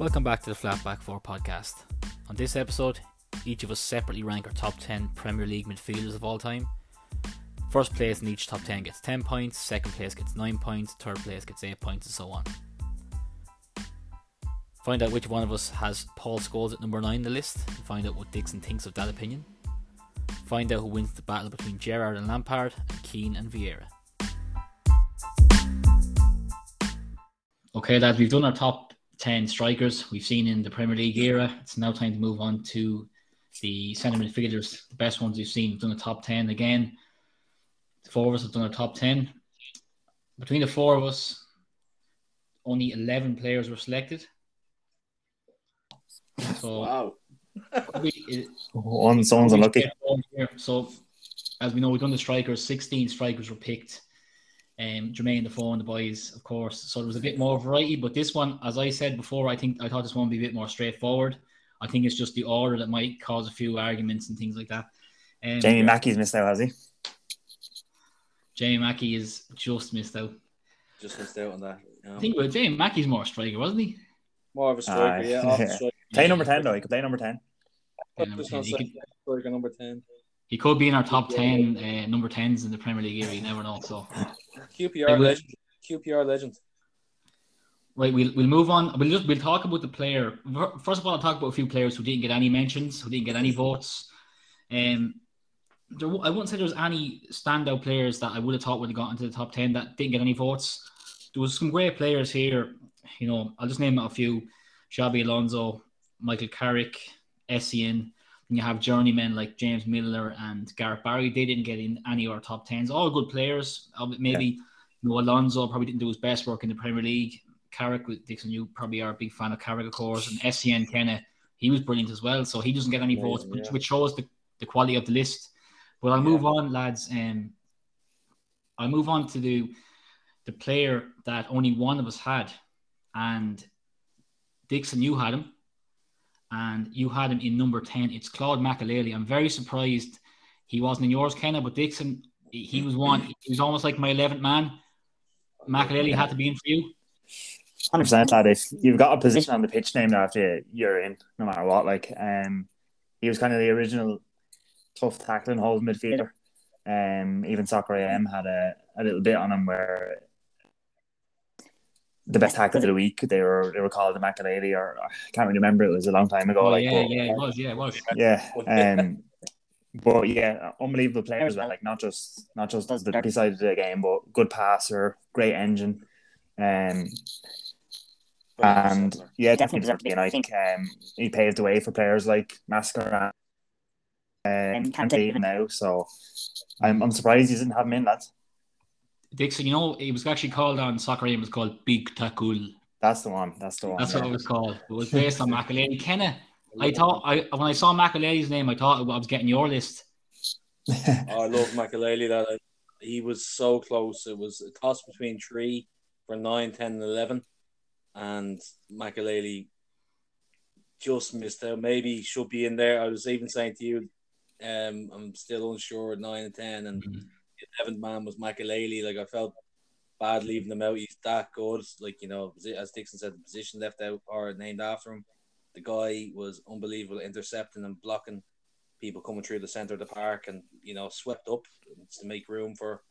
Welcome back to the Flatback 4 podcast. On this episode, each of us separately rank our top 10 Premier League midfielders of all time. First place in each top 10 gets 10 points, second place gets 9 points, third place gets 8 points, and so on. Find out which one of us has Paul Scholes at number 9 in the list, and find out what Dixon thinks of that opinion. Find out who wins the battle between Gerrard and Lampard, and Keane and Vieira. Okay, lads, we've done our top 10 strikers we've seen in the Premier League era. It's now time to move on to the centre midfielders, the best ones we've seen. We've done a top 10 again. The four of us have done a top 10. Between the four of us, only 11 players were selected. So, Wow. we- One, someone's unlucky. So, as we know, we've done the strikers. 16 strikers were picked. Um, Jermaine Defoe and the boys, of course. So there was a bit more variety. But this one, as I said before, I think I thought this one would be a bit more straightforward. I think it's just the order that might cause a few arguments and things like that. Um, Jamie Mackie's missed out, has he? Jamie Mackie is just missed out. Just missed out on that. you know. I think well, Jamie Mackie's more a striker, wasn't he? More of a striker, Aye. yeah. Yeah. striker. Play number 10, though. He could play number 10. Yeah, number 10. He, could, striker number 10. he could be in our top 10 uh, number 10s in the Premier League era. You never know. So. QPR will- legend. QPR legend. Right, we'll, we'll move on. We'll just we'll talk about the player. First of all, I'll talk about a few players who didn't get any mentions, who didn't get any votes. Um, there, I wouldn't say there was any standout players that I would have thought would have got into the top ten that didn't get any votes. There was some great players here. You know, I'll just name a few: Xabi Alonso, Michael Carrick, Essien. And you have journeymen like James Milner and Gareth Barry. They didn't get in any of our top tens. All good players. Uh, Maybe you know, Alonso probably didn't do his best work in the Premier League. Carrick with Dixon, you probably are a big fan of Carrick, of course, and Essien Kenna, he was brilliant as well. So he doesn't get any Yeah, votes, yeah. which, shows the, the quality of the list. But I'll Yeah. move on, lads. Um, I'll move on to the the player that only one of us had, and Dixon, you had him, and you had him in number ten. It's Claude Makelele. I'm very surprised he wasn't in yours, Kenna, but Dixon, he was one. He was almost like my eleventh man. Makelele had to be in for you. 100% lad. If you've got a position on the pitch named after you, you're in, no matter what. Like, um, he was kind of the original tough tackling hold midfielder. Um, even Soccer AM had a, a little bit on him where the best tackles of the week they were they were called the Makelele or I can't really remember. It was a long time ago. Oh, like, yeah, but- yeah, it was, yeah, it was. yeah. Um, but yeah, unbelievable players. Well, like not just not just the dirty side of the game, but good passer, great engine, um, and yeah, definitely deserved to be. And I think um, he paved the way for players like Mascherano and Kante even now. So I'm I'm surprised he didn't have him in. Lads, Dixon, you know, it was actually called on soccer. It was called Big Takul. that's the one. That's the one. That's yeah. what it was called. It was based on Makelele. Kenna, I thought I when I saw Makelele's name, I thought I was getting your list. Oh, I love Makelele. That he was so close. It was a toss between three for 9, 10, and 11. And Makelele just missed out. Maybe he should be in there. I was even saying to you, um, I'm still unsure at 9 and 10. And Mhm. 11th man was Makelele. Like, I felt bad leaving him out. He's that good. Like, you know, as Dixon said, the position left out or named after him. The guy was unbelievable, intercepting and blocking people coming through the centre of the park and, you know, swept up to make room for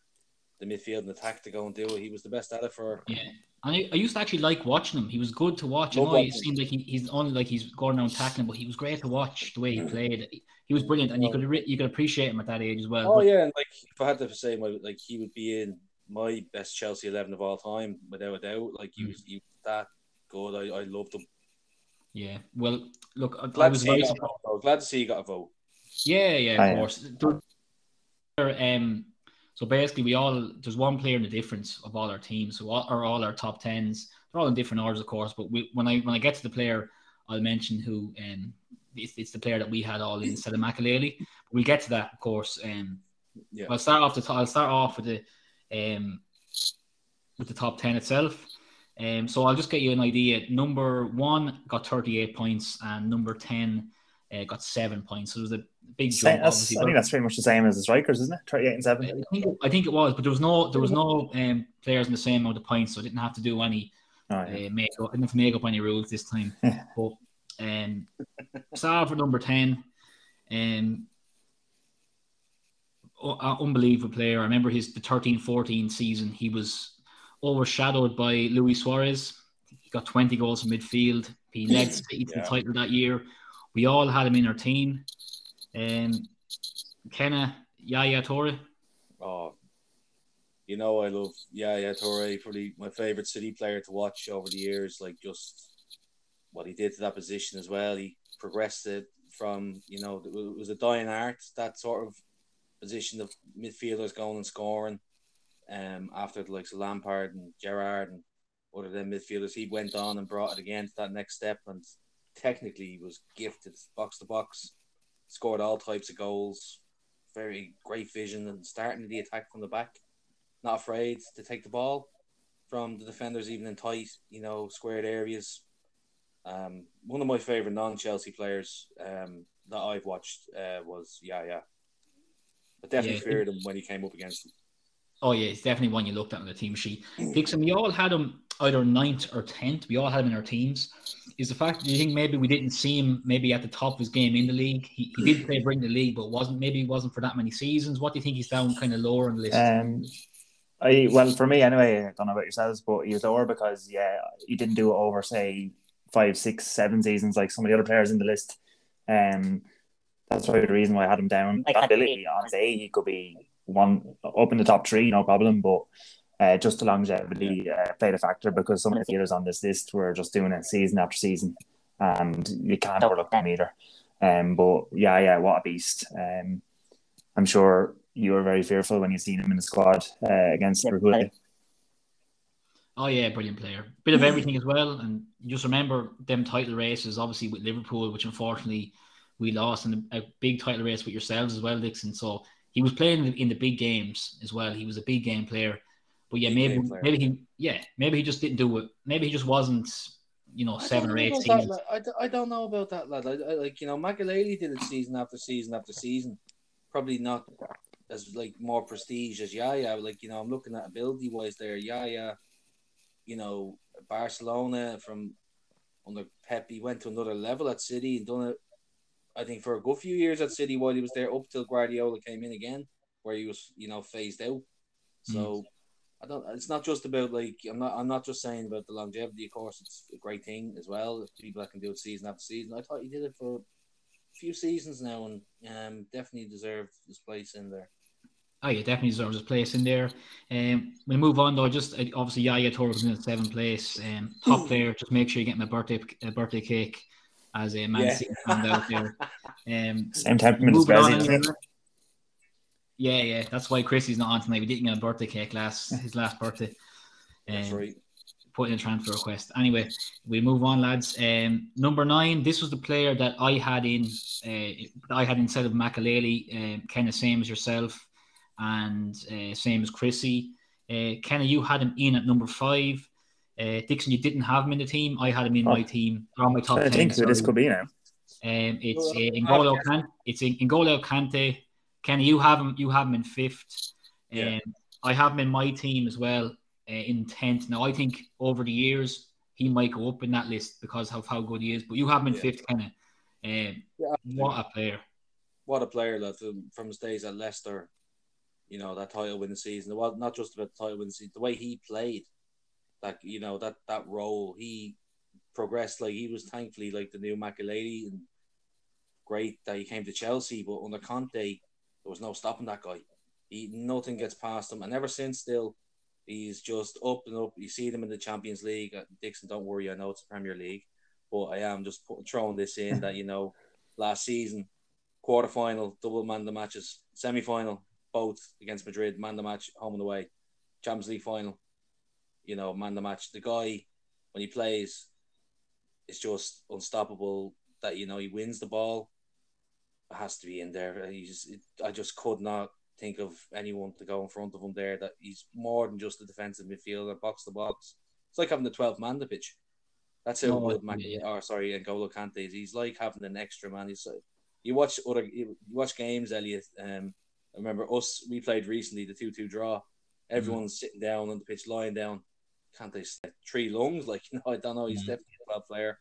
the midfield and attack to go and do it. He was the best at it for. Yeah. And I, I used to actually like watching him. He was good to watch. I know it seemed like he, he's only like he's going around tackling, but he was great to watch the way he played. He was brilliant, and you could re- you could appreciate him at that age as well. Oh, But- yeah. And, like, if I had to say, my, like, he would be in my best Chelsea 11 of all time, without a doubt. Like, he Mm. was, he was that good. I, I loved him. yeah. Well, look, I, I Glad, to was very he got surprised. Glad to see you got a vote. Yeah, yeah, of yeah. course. There- Um, so basically, we all there's one player in the difference of all our teams. So all, or all our top tens. They're all in different orders, of course. But we, when I when I get to the player, I'll mention who. Um, it's, it's the player that we had all in instead of Makelele. We'll get to that, of course. Um, Yeah. I'll start off the top, I'll start off with the um with the top ten itself. Um, so I'll just get you an idea. Number one got 38 points, and number 10 uh, got seven points. So it was a big jump. I think that's pretty much the same as the strikers, isn't it? 38 and 7. I think, I think it was, but there was no there was no um, players in the same amount of points, so I didn't have to do any Oh, yeah. uh, make up, enough make up any rules this time. but um, for number ten, um, uh, unbelievable player. I remember his the 13-14 season. He was overshadowed by Luis Suarez. He got twenty goals in midfield. He led City to the title that year. We all had him in our team. Um, Kenna Yaya Toure. Oh, you know, I love Yaya Toure, probably my favorite City player to watch over the years. Like just what he did to that position as well. He progressed it from you know it was a dying art that sort of position of midfielders going and scoring. Um, after the likes of Lampard and Gerrard and other than midfielders, he went on and brought it again to that next step and technically was gifted box to box, scored all types of goals, very great vision and starting the attack from the back, not afraid to take the ball from the defenders even in tight, you know, squared areas. Um, one of my favorite non-Chelsea players um, that I've watched uh, was yeah, yeah, but definitely Yeah. feared him when he came up against him. Oh yeah, it's definitely one you looked at on the team sheet. Dixon, we all had him either ninth or tenth. We all had him in our teams. Is the fact do you think maybe we didn't see him maybe at the top of his game in the league? He, he did play bring the league, but wasn't maybe he wasn't for that many seasons. What do you think he's down kind of lower on the list? Um, I well for me anyway. I don't know about yourselves, but he was lower because yeah, he didn't do it over say five, six, seven seasons like some of the other players in the list. Um, that's probably the reason why I had him down. Like ability on his day, he could be one up in the top three, no problem. But uh, just the longevity uh, played a factor because some of the leaders on this list were just doing it season after season, and you can't overlook them either. Um, but yeah, yeah, what a beast. Um, I'm sure you were very fearful when you seen him in the squad uh, against Liverpool. Oh yeah, brilliant player. Bit of everything as well, and just remember them title races. Obviously with Liverpool, which unfortunately we lost, and a big title race with yourselves as well, Dixon. So he was playing in the big games as well. He was a big game player. But yeah, maybe maybe he yeah maybe he just didn't do it. Maybe he just wasn't you know seven or eight that, seasons. lad. I, d- I don't know about that, lad. I, I, like you know, Makelele did it season after season after season. Probably not as like more prestige as Yaya. Like you know, I'm looking at ability wise there. Yaya, you know, Barcelona from under Pep, he went to another level at City and done it. I think for a good few years at City while he was there, up till Guardiola came in again, where he was you know phased out. So. Mm. I don't. It's not just about like I'm not. I'm not just saying about the longevity. Of course, it's a great thing as well. People that can do it season after season. I thought he did it for a few seasons now, and um, definitely deserved his place in there. Oh yeah, definitely deserves his place in there. Um, we move on though. Just uh, obviously Yaya Toure was in the seventh place. Um, top player. Just make sure you get my birthday a birthday cake as a Man Yeah. City fan out there. Um, Same temperament as moving on Brazil. anyway. Yeah, yeah. That's why Chrissy's not on tonight. We didn't get a birthday cake last his last birthday. That's Um, right. put in a transfer request. Anyway, we move on, lads. Um, number nine. This was the player that I had in. Uh, I had instead of Makelele, um, kind of same as yourself, and uh, same as Chrissy. Uh, Kenna, you had him in at number five. Uh, Dixon, you didn't have him in the team. I had him in my team, on my top I ten. think who this could be now. Um, it's uh, N'Golo Kante. It's in N'Golo Kante. Kenny, you have him. You have him in fifth. Um, Yeah. I have him in my team as well uh, in tenth. Now I think over the years he might go up in that list because of how good he is. But you have him in Yeah. fifth, Kenny. Um, Yeah, what a player! what a player that from, from his days at Leicester, you know that title winning season. It was not just about the title winning season. The way he played, like you know that that role, he progressed. Like he was thankfully like the new Makelele and great that he came to Chelsea. But under Conte, there was no stopping that guy. He nothing gets past him, and ever since still. He's just up and up. You see them in the Champions League. Uh, Dixon, don't worry. I know it's the Premier League, but I am just put, throwing this in that you know last season quarter final, double man the matches, semi final, both against Madrid, man the match, home and away, Champions League final, you know, man the match. The guy, when he plays, is just unstoppable. That you know, he wins the ball, has to be in there. He's, it, I just could not think of anyone to go in front of him there. That he's more than just a defensive midfielder, box to box. It's like having the 12 man the pitch. That's how Oh, good Mac- yeah. or sorry, N'Golo Kante is. He's like having an extra man. He's like- you watch other you watch games, Elliot. Um, I remember us. We played recently the two-two draw. Everyone's sitting down on the pitch, lying down. can't they say three lungs? Like you know, I don't know. He's Mhm. definitely a well player,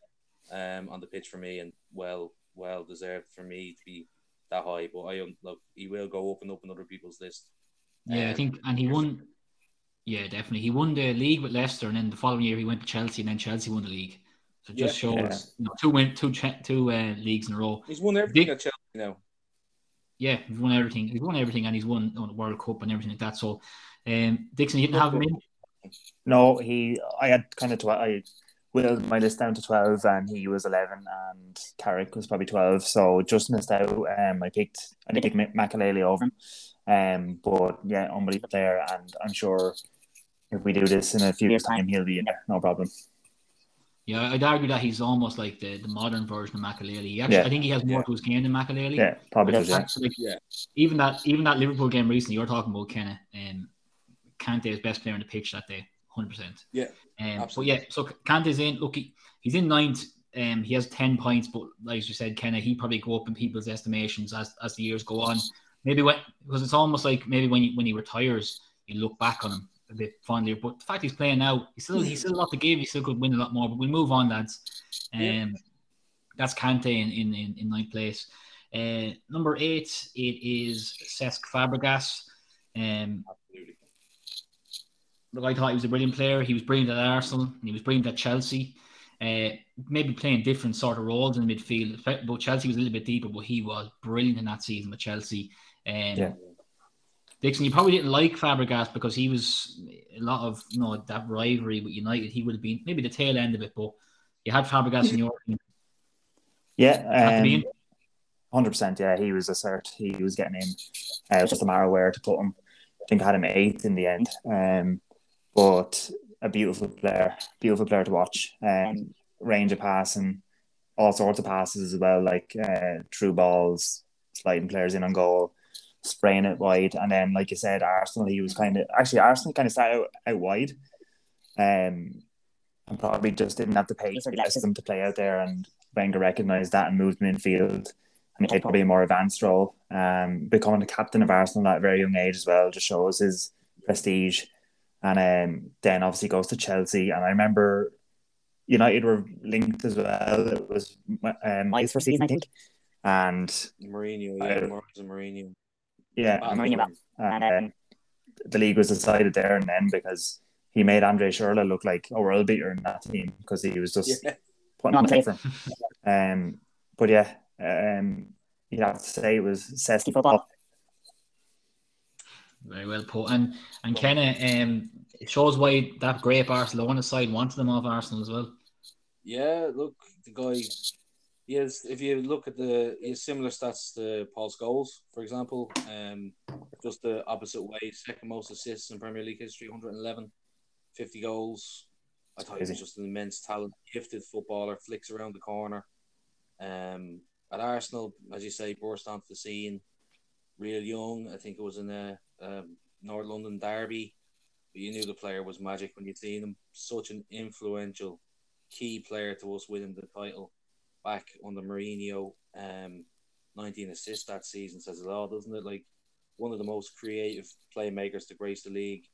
um, on the pitch for me, and well, well deserved for me to be that high. But I um, look, he will go up and up in other people's list. Yeah, I Um, think, and he won. Yeah, definitely. He won the league with Leicester, and then the following year he went to Chelsea, and then Chelsea won the league. So it just Yeah. shows, you know, two win, two cha- two uh, leagues in a row. He's won everything Dick- at Chelsea now. Yeah, he's won everything. He's won everything, and he's won on the World Cup and everything like that. So, um, Dixon, you didn't have him in. No, he. I had kind of twelve. I whittled my list down to twelve, and he was eleven, and Carrick was probably twelve. So just missed out. Um, I picked. I did pick Ma- Makelele over him. Um, but yeah, unbelievable player, and I'm sure if we do this in a few years' time, he'll be in there, no problem. Yeah, I'd argue that he's almost like the, the modern version of Makelele. He actually, Yeah. I think he has more Yeah. to his game than Makelele. Yeah, probably does. Yeah. like, Yeah. even that even that Liverpool game recently, you're talking about Kenna, um, Kante is best player on the pitch that day, hundred percent. Yeah, Um, but yeah, so Kante's in. Look, he, he's in ninth. Um, he has ten points, but like you said, Kenna, he probably go up in people's estimations as as the years go on. Maybe when because it's almost like maybe when he, when he retires, you look back on him a bit fondly. But the fact he's playing now, he still he's still a lot to give. He still could win a lot more. But we'll move on, lads. Um, Yeah. that's Kante in in in, in ninth place. Uh, number eight, it is Cesc Fabregas. Um, I thought he was a brilliant player. He was brilliant at Arsenal. And he was brilliant at Chelsea. Uh, maybe playing different sort of roles in the midfield. But Chelsea was a little bit deeper, but he was brilliant in that season with Chelsea. Um, Yeah. Dixon, you probably didn't like Fabregas because he was a lot of you know that rivalry with United. He would have been maybe the tail end of it, but you had Fabregas in your team. Yeah, um, hundred percent. Yeah, he was a cert. He was getting in. Uh, it was just a matter of where to put him. I think I had him eighth in the end. Um, but a beautiful player, beautiful player to watch. Um, range of passing, all sorts of passes as well, like uh, true balls, sliding players in on goal, spraying it wide, and then like you said, Arsenal. He was kind of actually Arsenal kind of started out, out wide. Um, and probably just didn't have the pace or the system to play out there, and Wenger recognised that and moved him infield and he played probably a more advanced role. Um, becoming the captain of Arsenal at a very young age as well just shows his prestige. And um, then obviously goes to Chelsea. And I remember United were linked as well. It was um, his first season, I think. And Mourinho, yeah, Morris and Mourinho. yeah, Ah, and um, the league was decided there and then because he made Andre Schürrle look like a world beater in that team because he was just yeah. putting on the play for him. Um, but yeah, um, you'd have to say it was Cesky football. Very well put. And and Kenna, um, it shows why that great Barcelona side wanted them off Arsenal as well. Yeah, look, the guy. He has, if you look at the, he has similar stats to Paul Scholes, for example. Um, just the opposite way. Second most assists in Premier League history, 111, 50 goals. I thought he was just an immense talent, gifted footballer, flicks around the corner. Um, at Arsenal, as you say, burst onto the scene real young. I think it was in a um, North London derby. But you knew the player was magic when you'd seen him. Such an influential key player to us winning the title back under Mourinho. Um, 19 assists that season says it all, doesn't it? Like one of the most creative playmakers to grace the league.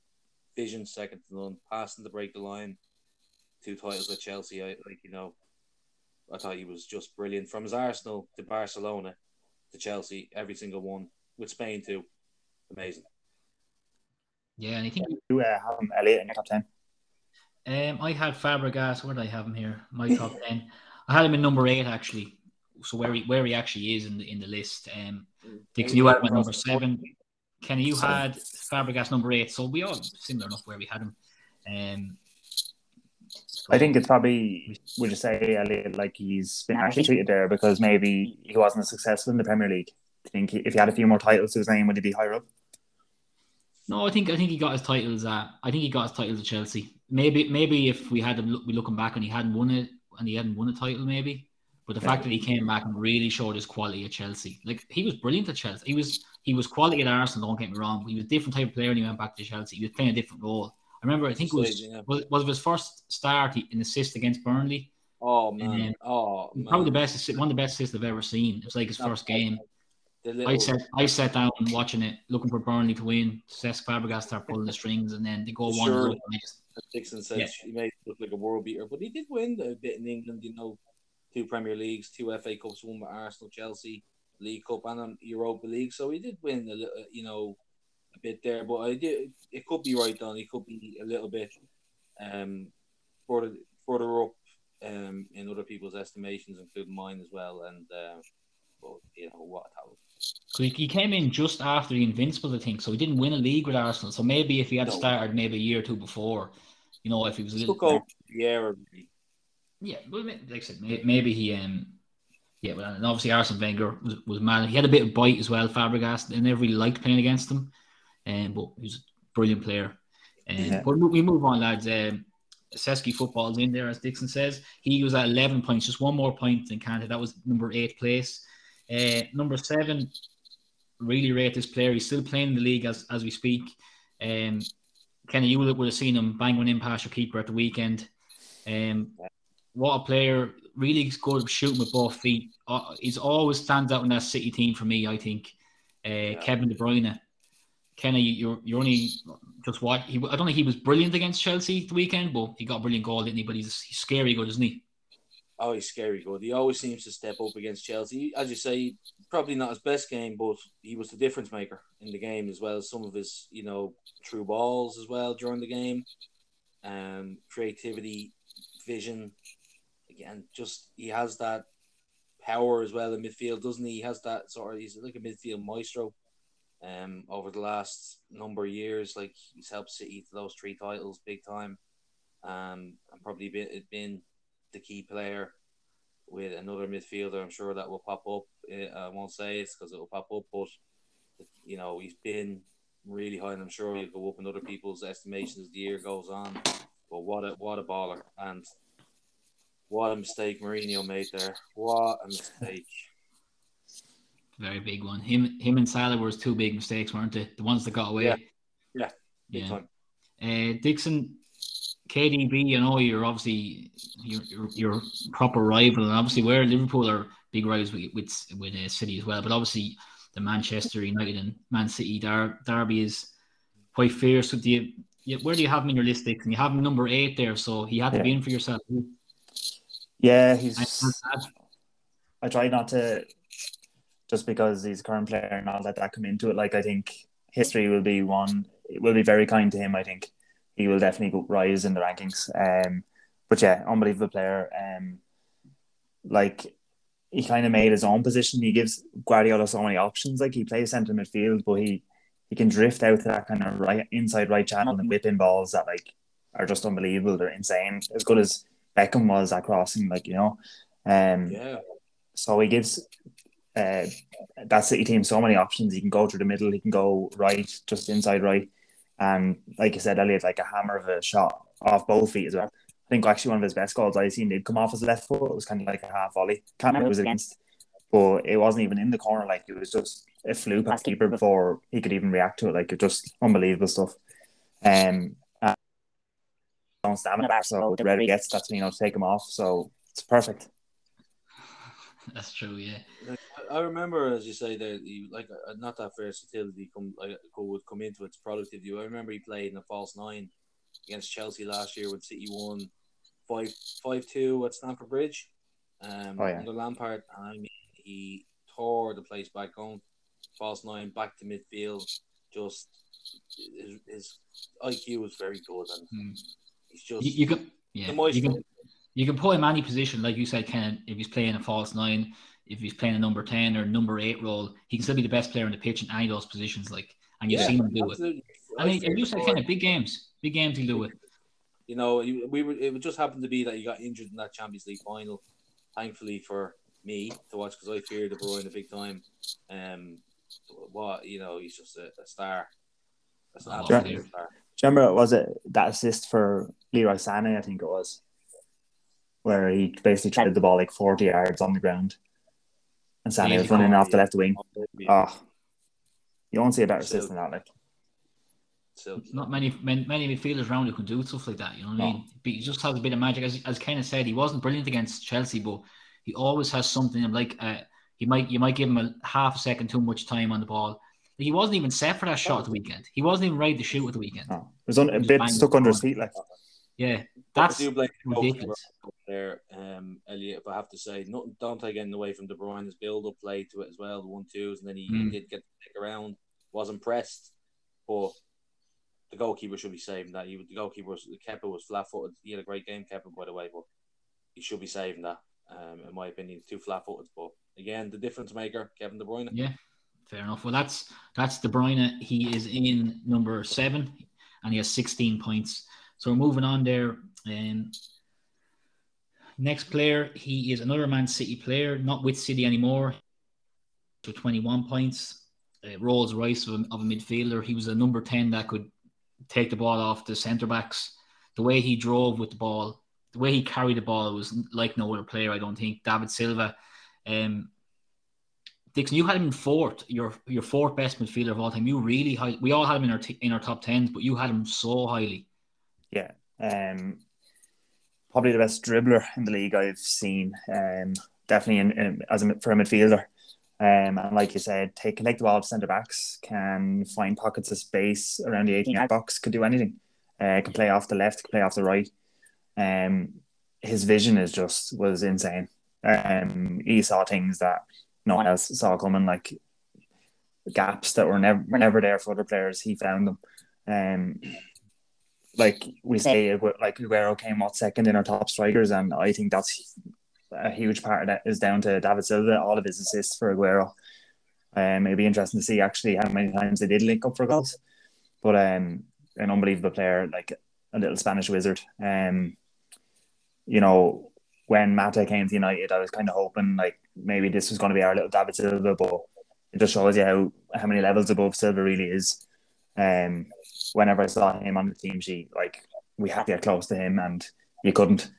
Vision second to none. Passing to break the line. Two titles at Chelsea. I like you know. I thought he was just brilliant from his Arsenal to Barcelona to Chelsea. Every single one with Spain too. Amazing. Yeah, and I think You uh, have him Elliot in your top ten. um, I had Fabregas. Where did I have him here? My top ten. I had him in number eight actually. So where he where he actually is in the in the list. Um, Dixon, you had him at number seven. Kenny, you Seven. had Fabregas number eight. So we all similar enough where we had him. Um, so- I think it's probably would you say Elliot like he's been actually treated there because maybe he wasn't as successful in the Premier League. I think he, if he had a few more titles to his name, would he be higher up? No, I think I think he got his titles at I think he got his titles at Chelsea. Maybe maybe if we had him look, we looking back and he hadn't won it and he hadn't won a title maybe. But the fact that he came back and really showed his quality at Chelsea, like he was brilliant at Chelsea. He was he was quality at Arsenal. Don't get me wrong. But he was a different type of player when he went back to Chelsea. He was playing a different role. I remember. I think it was Yeah. was, was his first start in assist against Burnley. Oh man. Um, oh man. Probably the best one of the best assists I've ever seen. It was like his first game. The I sat I sat down and watching it, looking for Burnley to win. Cesc Fabregas start pulling the strings, and then they go one. Sure. and just- Dixon said Yeah. he made it look like a world beater, but he did win a bit in England. You know, two Premier Leagues, two FA Cups, one with Arsenal, Chelsea, League Cup, and an Europa League. So he did win a little, you know, a bit there. But I did. It could be right on. He could be a little bit um further further up um in other people's estimations, including mine as well. And uh, but you know what a talent. So he, he came in just after the Invincibles, I think. So he didn't win a league with Arsenal. So maybe if he had No. started maybe a year or two before, you know, if he was a little Took over the Yeah, well, like I said, maybe he, um, yeah, well, and obviously Arsene Wenger was, was mad. He had a bit of bite as well, Fabregas. I never really liked playing against him, um, but he was a brilliant player. Um, Yeah. But we move on, lads. Um, Seski football's in there, as Dixon says. He was at 11 points, just one more point than Kante. That was number eight place. Uh, number seven, really rate this player. He's still playing in the league as, as we speak. Um, Kenny, you would have seen him bang one in past your keeper at the weekend. Um, what a player! Really good shooting with both feet. Uh, he's always stands out in that City team for me. I think uh, Kevin De Bruyne. Kenny, you're you're only just what. I don't think he was brilliant against Chelsea the weekend, but he got a brilliant goal, didn't he? But he's, he's scary good, isn't he? Oh, he's scary good. He always seems to step up against Chelsea. As you say, probably not his best game, but he was the difference maker in the game as well. Some of his, you know, true balls as well during the game. Um, creativity, vision. Again, just he has that power as well in midfield, doesn't he? He has that sort of. He's like a midfield maestro. Um, over the last number of years, like he's helped City to those three titles, big time. Um, and probably been been the key player with another midfielder. I'm sure that will pop up. Eh, I won't say it's because it will pop up, but you know he's been really high, and I'm sure he'll go up in other people's estimations as the year goes on. But what a what a baller and what a mistake Mourinho made there. What a mistake. Very big one. Him him and Salah were his two big mistakes, weren't they? The ones that got away. Yeah. Yeah. Big yeah. time. Uh, Dixon, KDB, you know, you're obviously you're, you're proper rival, and obviously where Liverpool are big rivals with with, with uh, City as well. But obviously the Manchester United and Man City der- derby is quite fierce. With you, you, where do you have him in your list, Dixon? You have him number eight there, so he had to be in for yourself. Yeah, he's. I try not to, just because he's a current player and all that, that come into it. Like I think history will be one. It will be very kind to him. I think he will definitely go, rise in the rankings. Um, but yeah, unbelievable player. Um, like he kind of made his own position. He gives Guardiola so many options. Like he plays centre midfield, but he he can drift out to that kind of right inside right channel and whip in balls that like are just unbelievable. They're insane. As good as Beckham was at crossing, like you know. Um, Yeah. so he gives uh, that City team so many options. He can go through the middle. He can go right, just inside right, and like I said, Elliot, like a hammer of a shot off both feet as well. I think actually one of his best goals I've seen did come off his left foot. It was kind of like a half volley. Can't remember who it was against, but it wasn't even in the corner. Like it was just it flew past keeper before he could even react to it. Like it just unbelievable stuff. Um, and don't stamina so the red gets, that's you know to take him off. So it's perfect. That's true, yeah. Like, I I remember, as you say, that he like uh, not that versatility come like go would come into its productivity. I remember he played in a false nine against Chelsea last year when City won five five two at Stamford Bridge. Um, Oh, yeah. under Lampard, and I mean, he tore the place back on false nine back to midfield. Just his, his IQ was very good, and Hmm. he's just You, you can, yeah, the you can, you can put him any position, like you said, Ken. If he's playing a false nine, if he's playing a number ten or number eight role, he can still be the best player in the pitch in any of those positions. Like, and you've Yeah, seen him do it. I mean, think and you said for- kind of big games, big games he'll do it. you know, we were. It just happened to be that he got injured in that Champions League final. Thankfully for me to watch, because I feared De Bruyne big time. Um, what you know, he's just a, a star. That's an Oh, absolute yeah. star. Do you remember was it that assist for Leroy Sané? I think it was, where he basically tried the ball like forty yards on the ground, and Sané was running off the left wing. Oh, you won't see a better assist than that. Like, So Not many many, many midfielders around who can do stuff like that. You know what I mean? But he just has a bit of magic. As as Kenneth said, he wasn't brilliant against Chelsea, but he always has something like uh, He might you might give him a half a second too much time on the ball. He wasn't even set for that shot at the weekend. He wasn't even ready to shoot at the weekend. Oh, it was on, a bit stuck under his feet, like. Yeah, that's I do blame the ridiculous. there, um, Elliot. If I have to say, nothing, don't take anything away from De Bruyne's build-up play to it as well, the one twos, and then he, Mm. did get to stick around, wasn't pressed, but the goalkeeper should be saving that. He, the goalkeeper was the Kepa was flat-footed. He had a great game, Kepa, by the way, but he should be saving that. Um, in my opinion, too flat-footed. But again, the difference maker, Kevin De Bruyne. Yeah, fair enough. Well, that's that's De Bruyne. He is in number seven, and he has 16 points. So we're moving on there. Um, next player, he is another Man City player, not with City anymore. To 21 points, uh, Rolls Royce of a, of a midfielder. He was a number 10 that could take the ball off the centre backs. The way he drove with the ball, the way he carried the ball was like no other player. I don't think David Silva. Um, Dixon, you had him in fourth, your your fourth best midfielder of all time. You really high. We all had him in our t- in our top tens, but you had him so highly. Yeah. Um, probably the best dribbler in the league I've seen. Um, definitely in, in as a, for a midfielder. Um, and like you said, take can take the ball to centre backs, can find pockets of space around the 18 yard box, could do anything. Uh, can play off the left, can play off the right. Um, his vision is just was insane. Um, he saw things that no one else saw coming, like gaps that were never were never there for other players. He found them. Um, like we say, like Aguero came out second in our top strikers, and I think that's a huge part of that is down to David Silva. All of his assists for Aguero. Um, it'd be interesting to see actually how many times they did link up for goals. But um, an unbelievable player, like a little Spanish wizard. Um, you know, when Mata came to United, I was kind of hoping like maybe this was going to be our little David Silva, but it just shows you how how many levels above Silva really is. Um, whenever I saw him on the team sheet, like we had to get close to him, and you couldn't.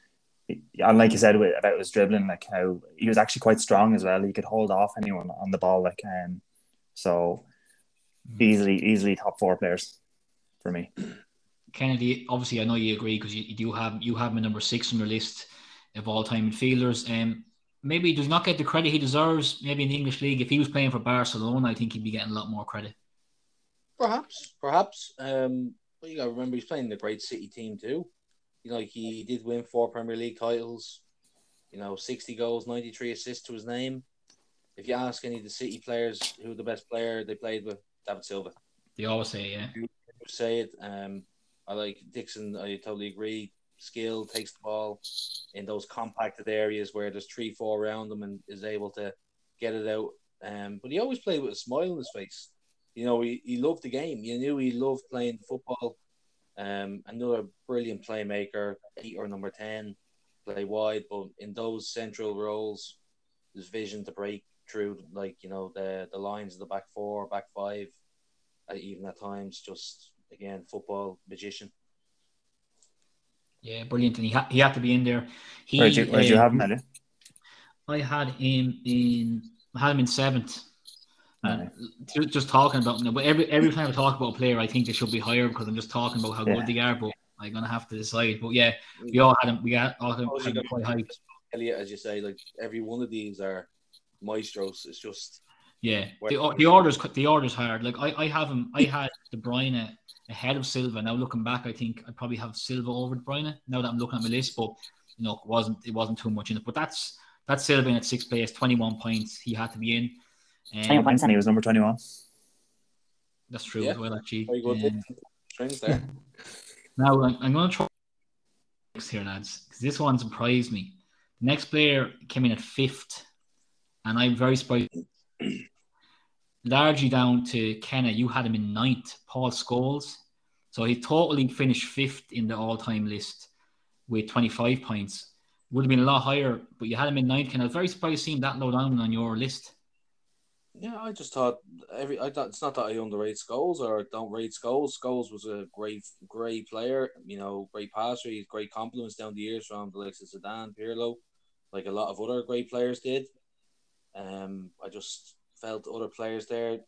And like you said about his dribbling, like how he was actually quite strong as well. He could hold off anyone on the ball, like um, so easily, easily top four players for me. Kennedy, obviously, I know you agree because you, you do have you have him number six on your list of all time midfielders. Um, maybe he does not get the credit he deserves. Maybe in the English league, if he was playing for Barcelona, I think he'd be getting a lot more credit. Perhaps, perhaps. Um, but you got to remember he's playing the great City team too. You know, he did win four Premier League titles. You know, sixty goals, ninety three assists to his name. If you ask any of the City players who the best player they played with, David Silva. They always say, yeah. Say it. Um, I like Dixon. I totally agree. Skill takes the ball in those compacted areas where there's three, four around him, and is able to get it out. Um, but he always played with a smile on his face. You know, he, he loved the game. You knew he loved playing football. Um, another brilliant playmaker, eight or number ten, play wide, but in those central roles, his vision to break through, like you know, the the lines of the back four, back five, uh, even at times, just again, football magician. Yeah, brilliant. And he, ha- he had to be in there. He, Where'd you, where'd you um, have him, Elliot? I had him in I had him in seventh. Aye. Ju- Just talking about them, but every every time I talk about a player, I think they should be higher because I'm just talking about how Yeah. good they are. But I'm gonna have to decide. But yeah, mm. we all had them. We got all had him, had you him quite high. got Elliot, as you say, like every one of these are maestros. It's just Yeah, the, the orders the orders hard. Like I, I have him. I had De Bruyne ahead of Silva. Now looking back, I think I probably have Silva over De Bruyne. Now that I'm looking at my list, but you know, it wasn't it wasn't too much in it. But that's that's Silva in at sixth place, 21 points. He had to be in. Um, points and he was number 21. That's true Yeah. as well, actually. very good. Strings there. now I'm, I'm going to try next here, lads, because this one surprised me. The next player came in at fifth, and I'm very surprised. Largely down to Kenna, you had him in ninth, Paul Scholes. So he totally finished fifth in the all-time list with 25 points. Would have been a lot higher, but you had him in ninth. Ken, I was very surprised seeing that low down on your list. Yeah, I just thought every. I thought it's not that I underrate Scholes or don't rate Scholes. Scholes was a great, great player. You know, great passer. He's great compliments down the years from the likes of Zidane, Pirlo, like a lot of other great players did. Um, I just felt other players there.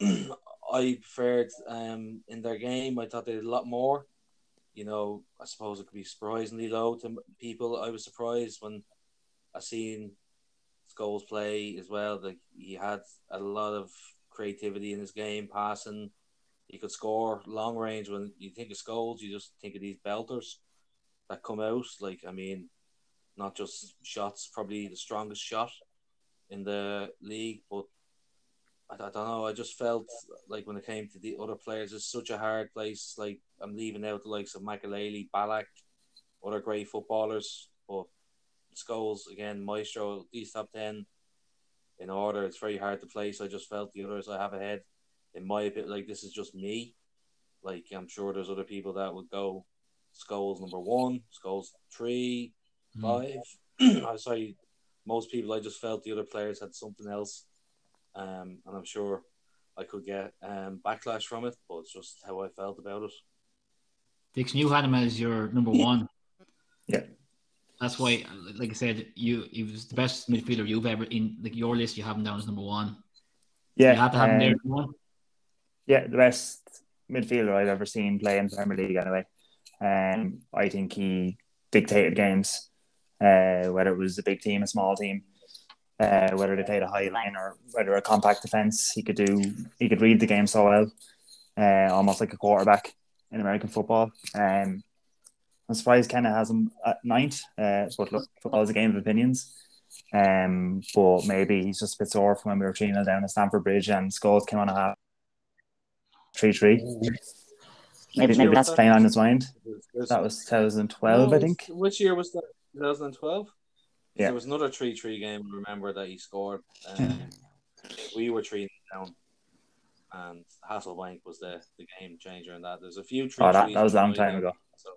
I preferred um in their game. I thought they did a lot more. You know, I suppose it could be surprisingly low to people. I was surprised when I seen Scholes play as well. Like he had a lot of creativity in his game, passing. He could score long range. When you think of Scholes, you just think of these belters that come out. Like I mean, not just shots, probably the strongest shot in the league, but I, don't know. I just felt like when it came to the other players, it's such a hard place. Like I'm leaving out the likes of Makelele, Ballack, other great footballers, but Scholes again, Maestro, these top ten in order. It's very hard to place. I just felt the others I have ahead. In my opinion, like this is just me. Like I'm sure there's other people that would go Scholes number one, Scholes three, mm. five. I sorry, most people. I just felt the other players had something else um, and I'm sure I could get um, backlash from it, but it's just how I felt about it. Dixon, you had him as your number one. Yeah. That's why, like I said, you he was the best midfielder you've ever in like your list. You have him down as number one. Yeah, you have to have um, him there. One. Yeah, the best midfielder I've ever seen play in Premier League. Anyway, um, I think he dictated games, uh, whether it was a big team, a small team uh, whether they played a high line or whether a compact defense. He could do. He could read the game so well, uh, almost like a quarterback in American football. Um, I'm surprised Kenna has him at ninth. Uh, but look, football is a game of opinions. Um, but maybe he's just a bit sore from when we were 3 down at Stamford Bridge and Scholes came on a half 3 3. Maybe, maybe that's playing on his mind. That was 2012, I think. Which year was that? 2012? Yeah. There was another three three game. I Remember that he scored. Um, we were three down, and Hasselbaink was the, the game changer in that. There's a few three. Oh, that, that was a long time ago. So,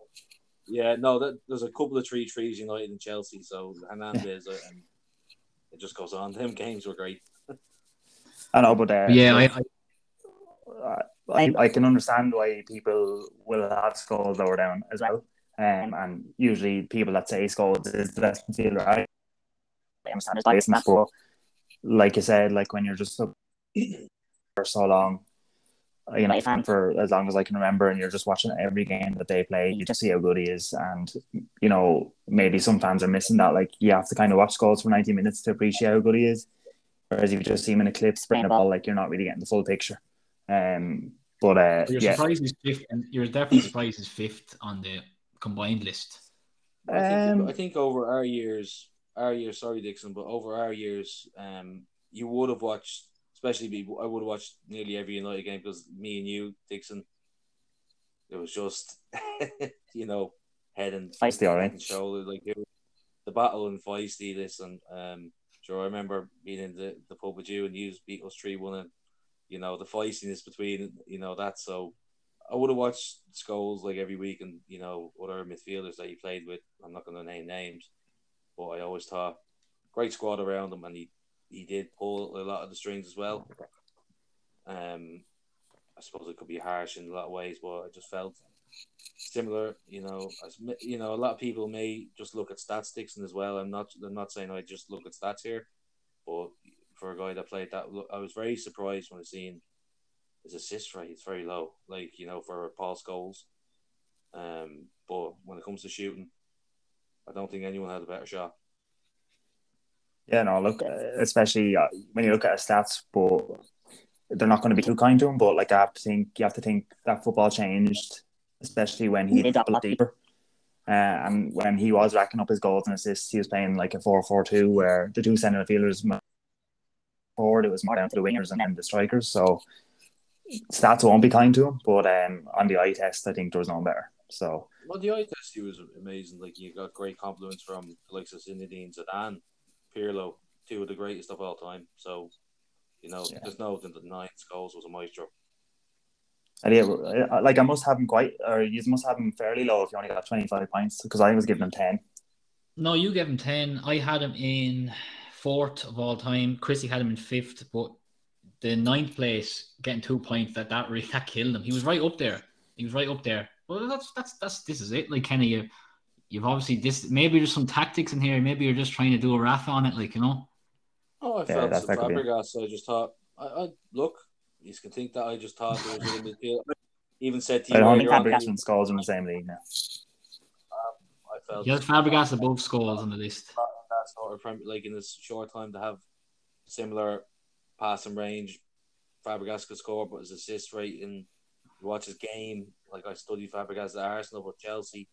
yeah, no, that, there's a couple of three threes United and Chelsea. So Hernandez and it just goes on. Them games were great. I know, but uh, yeah, I, I, I, I can understand why people will have Scholes lower down as well. Um, and usually people that say Scholes is the best midfielder. I understand his bias that, but like you said, like when you're just so, for so long, you know, fan for as long as I can remember, and you're just watching every game that they play, you just see how good he is. And you know, maybe some fans are missing that. Like you have to kind of watch goals for 90 minutes to appreciate how good he is. Whereas if you just see him in a clip spraying the ball, like you're not really getting the full picture. Um, but uh, you're yeah. surprised he's fifth, and you're definitely surprised he's fifth on the combined list? I think, um, I think over our years, our years, sorry Dixon, but over our years, um, you would have watched, especially me, I would have watched nearly every United game because me and you, Dixon, it was just, you know, head and feisty, all right, and shoulder, like the battle and feisty. listen. um, sure, I remember being in the, the pub with you and you beat us three one, and you know the feistiness between you know that. So I would have watched Scholes like every week, and you know other midfielders that he played with. I'm not going to name names, but I always thought great squad around him, and he he did pull a lot of the strings as well. Um, I suppose it could be harsh in a lot of ways, but I just felt similar. You know, as you know, a lot of people may just look at statistics and as well. I'm not. I'm not saying I just look at stats here, but for a guy that played that, I was very surprised when I seen his assist rate is very low. Like you know, for Paul goals. Um, but when it comes to shooting, I don't think anyone had a better shot. Yeah, no, look, especially uh, when you look at his stats, but they're not going to be too kind to him. But like, I have to think, you have to think that football changed, especially when he got a lot deeper. Uh, and when he was racking up his goals and assists, he was playing like a 4 4 2, where the two centre fielders forward, it was more down to the wingers and then the strikers. So stats won't be kind to him, but um, on the eye test, I think there was no better. So, well, the eye test he was amazing. Like you got great compliments from the likes of Zinedine Zidane, Pirlo, two of the greatest of all time. So, you know, yeah. there's no denying Scholes was a maestro. And yeah, like I must have him quite, or you must have him fairly low if you only got 25 points because I was giving him 10. No, you gave him 10. I had him in fourth of all time. Chrissy had him in fifth, but the ninth place, getting two points, that that really that killed him. He was right up there. He was right up there. Well, that's that's that's this is it. Like Kenny, you you've obviously this. Maybe there's some tactics in here. Maybe you're just trying to do a raff on it, like you know. Oh, I felt yeah, the Fabregas. I just thought, I, I look. You can think that I just thought there was a midfield. Even said to you, I don't Fabregas and Scholes in the same league now. Um, I felt. Yeah, Fabregas above Scholes on the list. Fabregas or Premier like in this short time to have similar passing range. Fabregas could score, but his assist rate in you watch his game, like I studied Fabregas at Arsenal, but Chelsea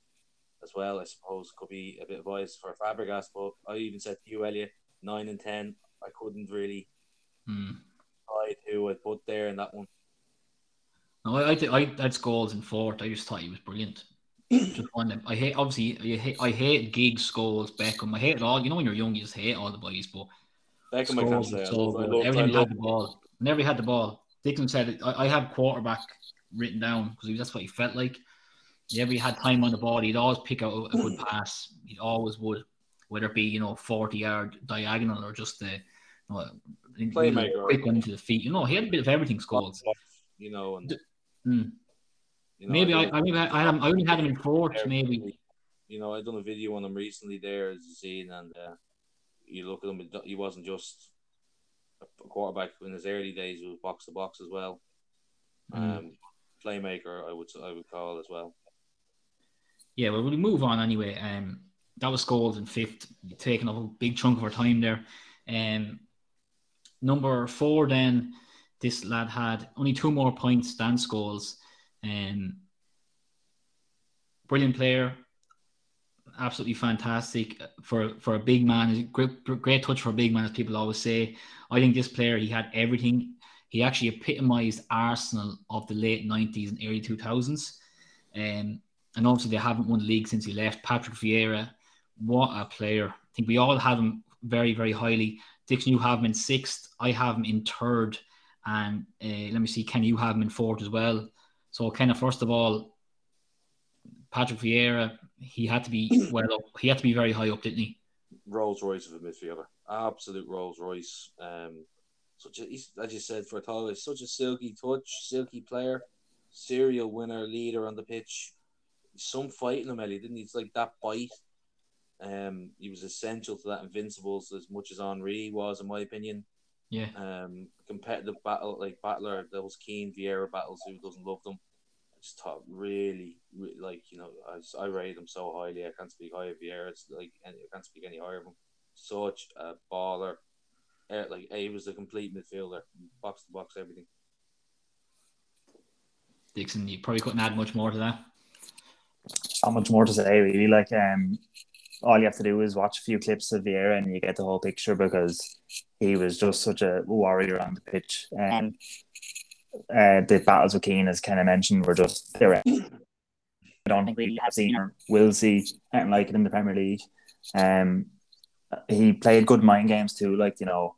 as well, I suppose, could be a bit biased for Fabregas. But I even said to you, Elliot, nine and ten, I couldn't really Hmm. decide who I put there in that one. No, I, I, I had Scholes in fourth. I just thought he was brilliant. just one. I hate obviously. I hate, I hate Giggs, Scholes, Beckham. I hate it all. You know, when you're young, you just hate all the boys. But Beckham, I can't Scholes. I was so I good. I had the ball. Whenever he had the ball, Dixon said it, I, I have quarterback written down because that's what he felt like. Whenever he had time on the ball, he'd always pick out a, good pass. He always would, whether it be you know forty yard diagonal or just the you know, Playmaker. quick one into the feet. You know, he had a bit of everything. Scholes. you know, and Hmm. you know, Maybe I, I maybe I, I, had him, I only had him in fourth. Maybe you know, I done a video on him recently there, as you seen, and uh, you look at him, he wasn't just a quarterback in his early days; he was box to box as well. Mm. Um, playmaker, I would I would call as well. Yeah. Well, we'll move on anyway. Um, that was Scholes in fifth, taking up a big chunk of our time there. Um, number four, then this lad had only two more points than Scholes. Um, brilliant player, absolutely fantastic for for a big man. Great, great touch for a big man, as people always say. I think this player he had everything. He actually epitomised Arsenal of the late nineties and early two thousands. Um, and obviously they haven't won the league since he left. Patrick Vieira, what a player! I think we all have him very, very highly. Dixon, you have him in sixth. I have him in third, and uh, let me see, Ken, you have him in fourth as well. So, Ken, first of all, Patrick Vieira, he had to be well up. He had to be very high up, didn't he? Rolls Royce of a midfielder, absolute Rolls Royce. Um, such a, he's, as you said, for a tall, such a silky touch, silky player, serial winner, leader on the pitch. Some fight in him, Ellie, didn't he? It's like that bite. Um, he was essential to that Invincibles as much as Henry was, in my opinion. Yeah. Um, competitive battle like battler, those Keane Vieira battles. Who doesn't love them? I just thought really, really like you know, I, I rate him so highly. I can't speak high of Vieira. It's like I can't speak any higher of him. Such a baller. Uh, like he was a complete midfielder, box to box, everything. Dixon, you probably couldn't add much more to that. Not much more to say, really. Like, um, all you have to do is watch a few clips of Vieira and you get the whole picture because he was just such a warrior on the pitch. Um, uh, the battles with Keane, as Ken mentioned, were just they were. I don't think we have seen or will see anything like it in the Premier League. Um, he played good mind games too. Like you know,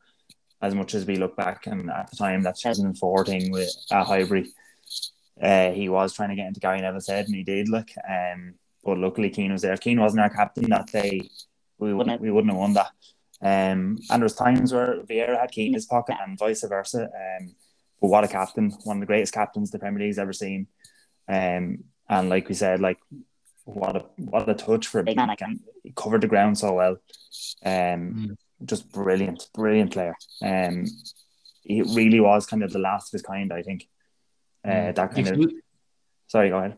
as much as we look back and at the time that 2004 thing with at Highbury, uh, he was trying to get into Gary Neville's head and he did. Like, um, but luckily Keane was there. Keane wasn't our captain that day. We wouldn't we wouldn't have won that. Um, and there was times where Vieira had Keane in his pocket and vice versa. Um, but what a captain! One of the greatest captains the Premier League's ever seen. Um, and like we said, like what a what a touch for a big man! Like, and he covered the ground so well. Um, Mm. just brilliant, brilliant player. Um, he really was kind of the last of his kind. I think. Uh, Mm. that kind Dixon, of. you- Sorry, go ahead.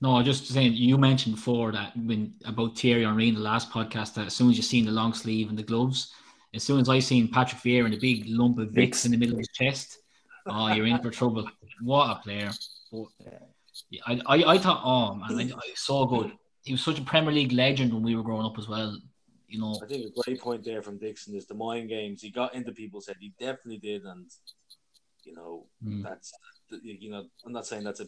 No, I just saying you mentioned before that when about Thierry Henry in the last podcast that as soon as you seen the long sleeve and the gloves, as soon as I seen Patrick Vieira and a big lump of Vicks in the middle of his chest, oh, you're in for trouble. What a player! But yeah, I, I, I thought, oh man, I, I, so good. He was such a Premier League legend when we were growing up as well. You know, I think a great point there from Dixon is the mind games. He got into people's head. He definitely did, and you know Mm. that's you know I'm not saying that's a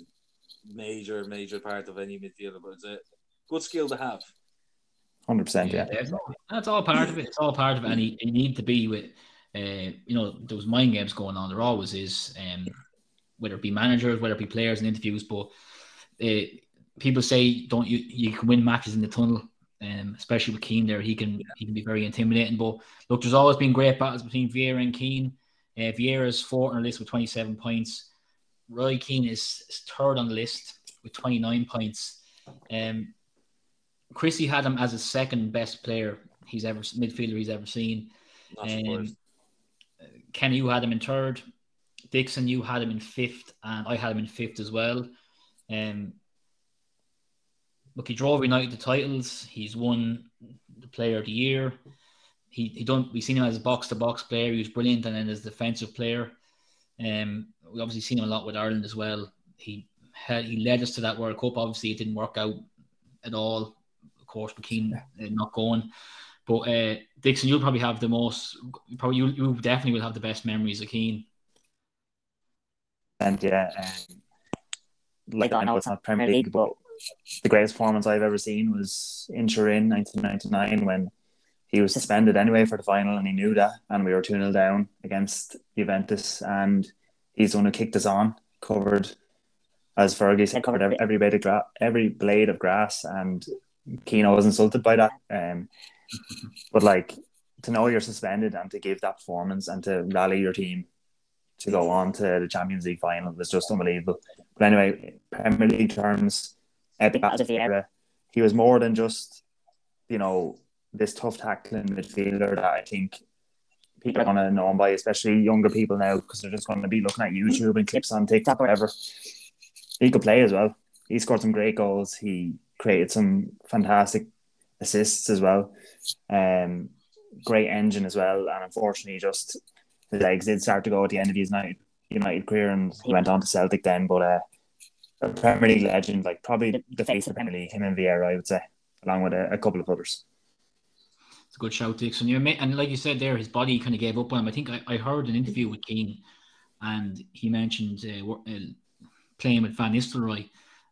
major major part of any midfielder, but it's a good skill to have. Hundred percent. Yeah. that's, that's all part of it. It's all part of it, and you, you need to be with, uh, you know, those mind games going on. There always is, um, whether it be managers, whether it be players and interviews. But uh, people say, don't you? You can win matches in the tunnel, um, especially with Keane. There, he can he can be very intimidating. But look, there's always been great battles between Vieira and Keane. Uh, Vieira's fourth on the list with 27 points. Roy Keane is, is third on the list with 29 points. Um, Chrissy had him as his second best player he's ever midfielder he's ever seen. Um. Kenny, you had him in third. Dixon, you had him in fifth, and I had him in fifth as well. Um, look, he drove United the titles. He's won the Player of the Year. he he don't we seen him as a box to box player. He was brilliant, and then as defensive player. Um, we obviously seen him a lot with Ireland as well. He had he led us to that World Cup. Obviously, it didn't work out at all. Of course, McKean uh, not going. But uh, Dixon, you'll probably have the most. Probably you, you definitely will have the best memories of Keane. And yeah, um, like I know it's not Premier League, but the greatest performance I've ever seen was in Turin, 1999, when he was suspended anyway for the final, and he knew that, and we were two 0 down against Juventus, and he's the one who kicked us on, covered, as Fergie said, covered every, every blade of gra- every blade of grass, and Keane was insulted by that. Um, but like to know you're suspended and to give that performance and to rally your team to go on to the Champions League final was just unbelievable. But anyway, Premier League terms, epic. He was more than just, you know, this tough tackling midfielder that I think people are going to know him by, especially younger people now, because they're just going to be looking at YouTube and clips on TikTok or whatever. He could play as well. He scored some great goals. He created some fantastic assists as well. Um, great engine as well. And unfortunately, just his legs did start to go at the end of his United, United career and he went on to Celtic then. But uh, a Premier League legend, like probably the face of the Premier League, him and Vieira, I would say, along with a, a couple of others. It's a good shout, Dixon. You and like you said there, his body kind of gave up on him. I think I, I heard an interview with Keane, and he mentioned uh, uh, playing with Van Nistelrooy,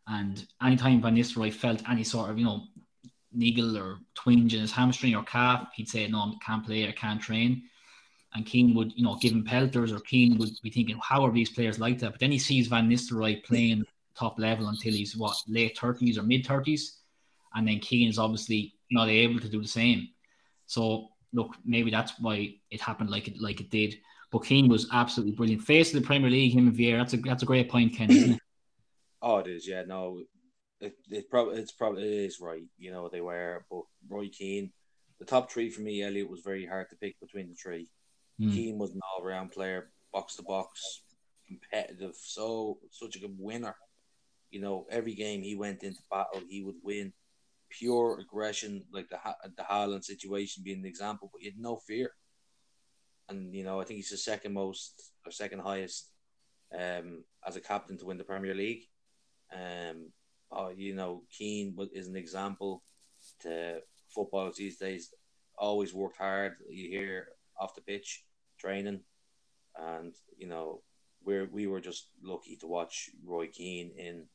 and anytime Van Nistelrooy felt any sort of you know niggle or twinge in his hamstring or calf, he'd say, "No, I can't play. I can't train." And Keane would, you know, give him pelters, or Keane would be thinking, "How are these players like that?" But then he sees Van Nistelrooy playing top level until he's what late thirties or mid thirties, and then Keane is obviously not able to do the same. So look, maybe that's why it happened like it like it did. But Keane was absolutely brilliant. Face of the Premier League, him and Vieira. That's a that's a great point, Ken, isn't it? Oh, it is. Yeah, no, it, it probably it's probably it is right. You know they were, but Roy Keane, the top three for me, Elliot was very hard to pick between the three. Mm. Keane was an all round player, box to box, competitive, so such a good winner. You know, every game he went into battle, he would win pure aggression, like the the Haaland situation being the example, but he had no fear. And you know, I think he's the second most or second highest um, as a captain to win the Premier League. Um, uh, you know, Keane is an example to footballers these days. Always worked hard. You hear off the pitch training, and you know, we we were just lucky to watch Roy Keane in,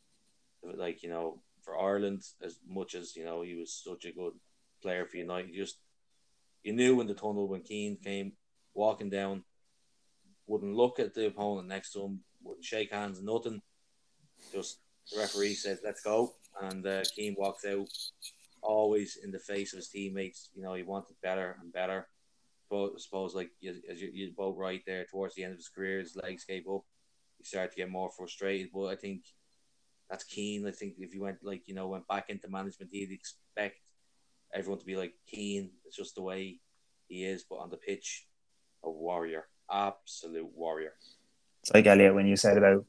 like you know, for Ireland as much as you know he was such a good player for United. You just you knew in the tunnel when Keane came walking down, wouldn't look at the opponent next to him, wouldn't shake hands, nothing. Just the referee says, "Let's go," and uh, Keane walks out, always in the face of his teammates. You know, he wanted better and better. But I suppose, like as you, you both right there, towards the end of his career, his legs gave up. He started to get more frustrated. But I think that's Keane. I think if you went like you know went back into management, he'd expect everyone to be like Keane. It's just the way he is. But on the pitch, a warrior, absolute warrior. It's like Elliot when you said about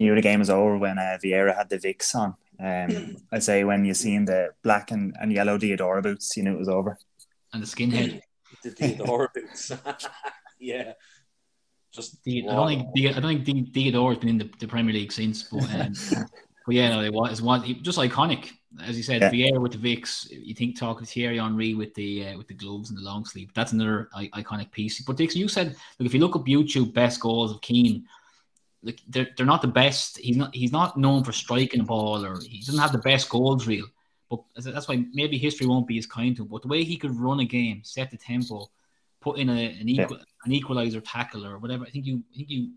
you knew the game was over when uh, Vieira had the Vicks on. Um, I'd say when you seen the black and, and yellow Diadora boots, you knew it was over. And the skinhead. the Diadora boots. yeah. Just I don't think I don't think Diadora's been in the, the Premier League since, but um, but yeah, no, it was, just iconic. As you said, yeah. Vieira with the Vicks. You think talking Thierry Henry with the uh, with the gloves and the long sleeve. That's another I- iconic piece. But Dixon, you said look if you look up YouTube best goals of Keane, like they're, they're not the best. He's not he's not known for striking a ball or he doesn't have the best goals reel. But that's why maybe history won't be as kind to him. But the way he could run a game, set the tempo, put in a, an equal yeah. an equalizer tackle or whatever. I think you I think you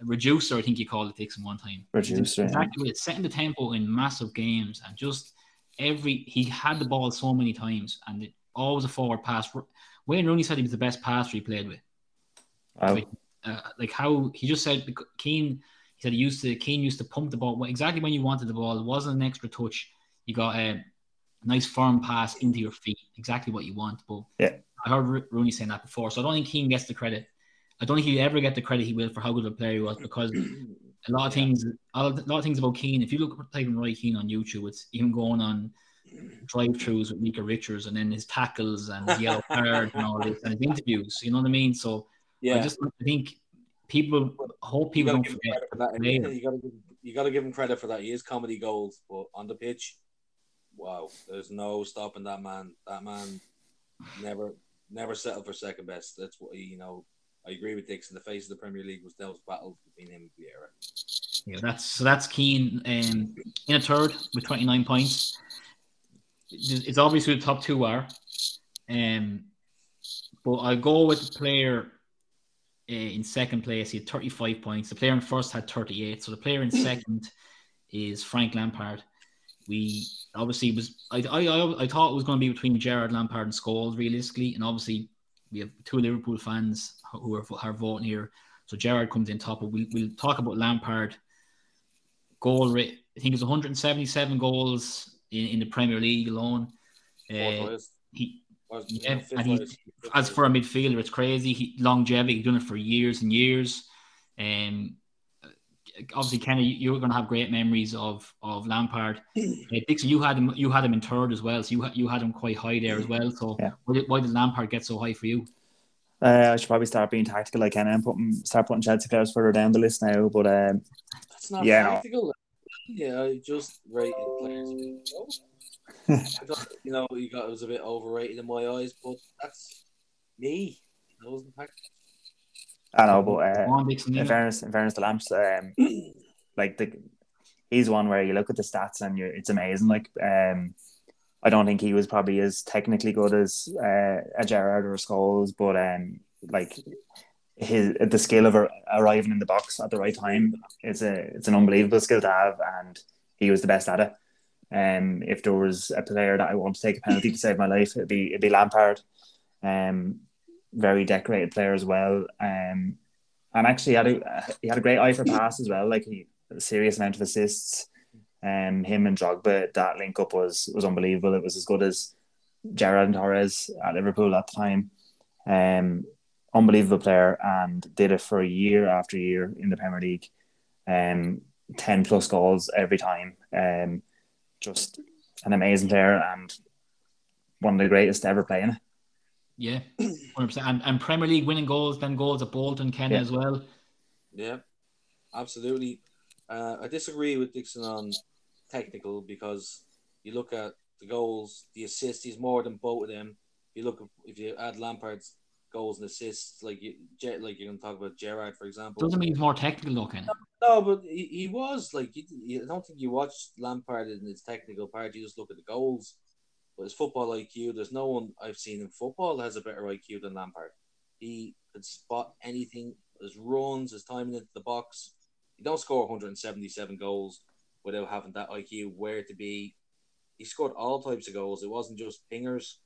reducer. I think you called it takes Dixon one time. Reducer. Exactly. It's setting the tempo in massive games and just every he had the ball so many times and it, always a forward pass. Wayne Rooney said he was the best passer he played with. Wow. Like, uh, like how he just said Keane. He said he used to Keane used to pump the ball exactly when you wanted the ball. It wasn't an extra touch. You got a nice firm pass into your feet, exactly what you want. But yeah, I heard Rooney saying that before, so I don't think Keane gets the credit. I don't think he'll ever get the credit he will for how good of a player he was because a lot of things, a lot of things about Keane. If you look at typing Roy Keane on YouTube, it's even going on drive-throughs with Micah Richards, and then his tackles and his yellow card and all this, and his interviews. You know what I mean? So Yeah, I just I think people hope people don't forget. for that. player. You gotta give, you gotta give him credit for that. He is comedy gold, but on the pitch, wow, there's no stopping that man. That man never never settled for second best. That's what you know. I agree with Dixon. The face of the Premier League was those battles between him and Vieira. Yeah, that's so that's Keane um, in a third with 29 points. It's it's obvious who the top two are. Um, but I'll go with the player uh, in second place. He had 35 points. The player in first had 38. So the player in second is Frank Lampard. We obviously was I, I, I, I thought it was going to be between Gerrard Lampard and Scholes realistically, and obviously we have two Liverpool fans who are, are voting here. So Gerrard comes in top, but we'll, we'll talk about Lampard goal rate. I think it's 177 goals in, in the Premier League alone. Uh, he, yeah, and he- as for a midfielder, it's crazy. He, longevity, he's done it for years and years. Um, obviously, Kenny, you're going to have great memories of of Lampard. Uh, Dixon, you had him, you had him in third as well, so you had you had him quite high there as well. So Yeah. why, did, why did Lampard get so high for you? Uh, I should probably start being tactical like Ken and putting start putting Chelsea players further down the list now. But um, That's not Yeah, no. Yeah, I just rated players. a bit low. I thought, you know, you got it was a bit overrated in my eyes, but that's me. That wasn't practical. I know, but uh, Go on, Dixon, in fairness, in fairness to Lamps, um, like the he's one where you look at the stats and you it's amazing. Like um, I don't think he was probably as technically good as uh, a Gerrard or a Scholes, but um, like his the skill of arriving in the box at the right time it's a it's an unbelievable skill to have, and he was the best at it. Um, if there was a player that I want to take a penalty to save my life, it'd be it'd be Lampard. Um, very decorated player as well. Um, and actually had a he had a great eye for pass as well. Like he a serious amount of assists. Um, him and Drogba that link up was was unbelievable. It was as good as Gerrard and Torres at Liverpool at the time. Um, unbelievable player and did it for year after year in the Premier League. Um, ten plus goals every time. Um, just an amazing player and one of the greatest ever play in it. Yeah, 100%. And, and Premier League winning goals, then goals at Bolton, Kenny Yeah. as well. Yeah, absolutely. Uh, I disagree with Dixon on technical because you look at the goals, the assists. He's more than both of them. You look if you add Lampard's goals and assists, like you, Ge- like you're going to talk about Gerrard, for example. Doesn't mean he's more technical though, Kenny. No, but he, he was like you, you. I don't think you watched Lampard in his technical part. You just look at the goals. But his football IQ, there's no one I've seen in football has a better IQ than Lampard. He could spot anything. His runs, his timing into the box. You don't score 177 goals without having that IQ. Where to be. He scored all types of goals. It wasn't just pingers.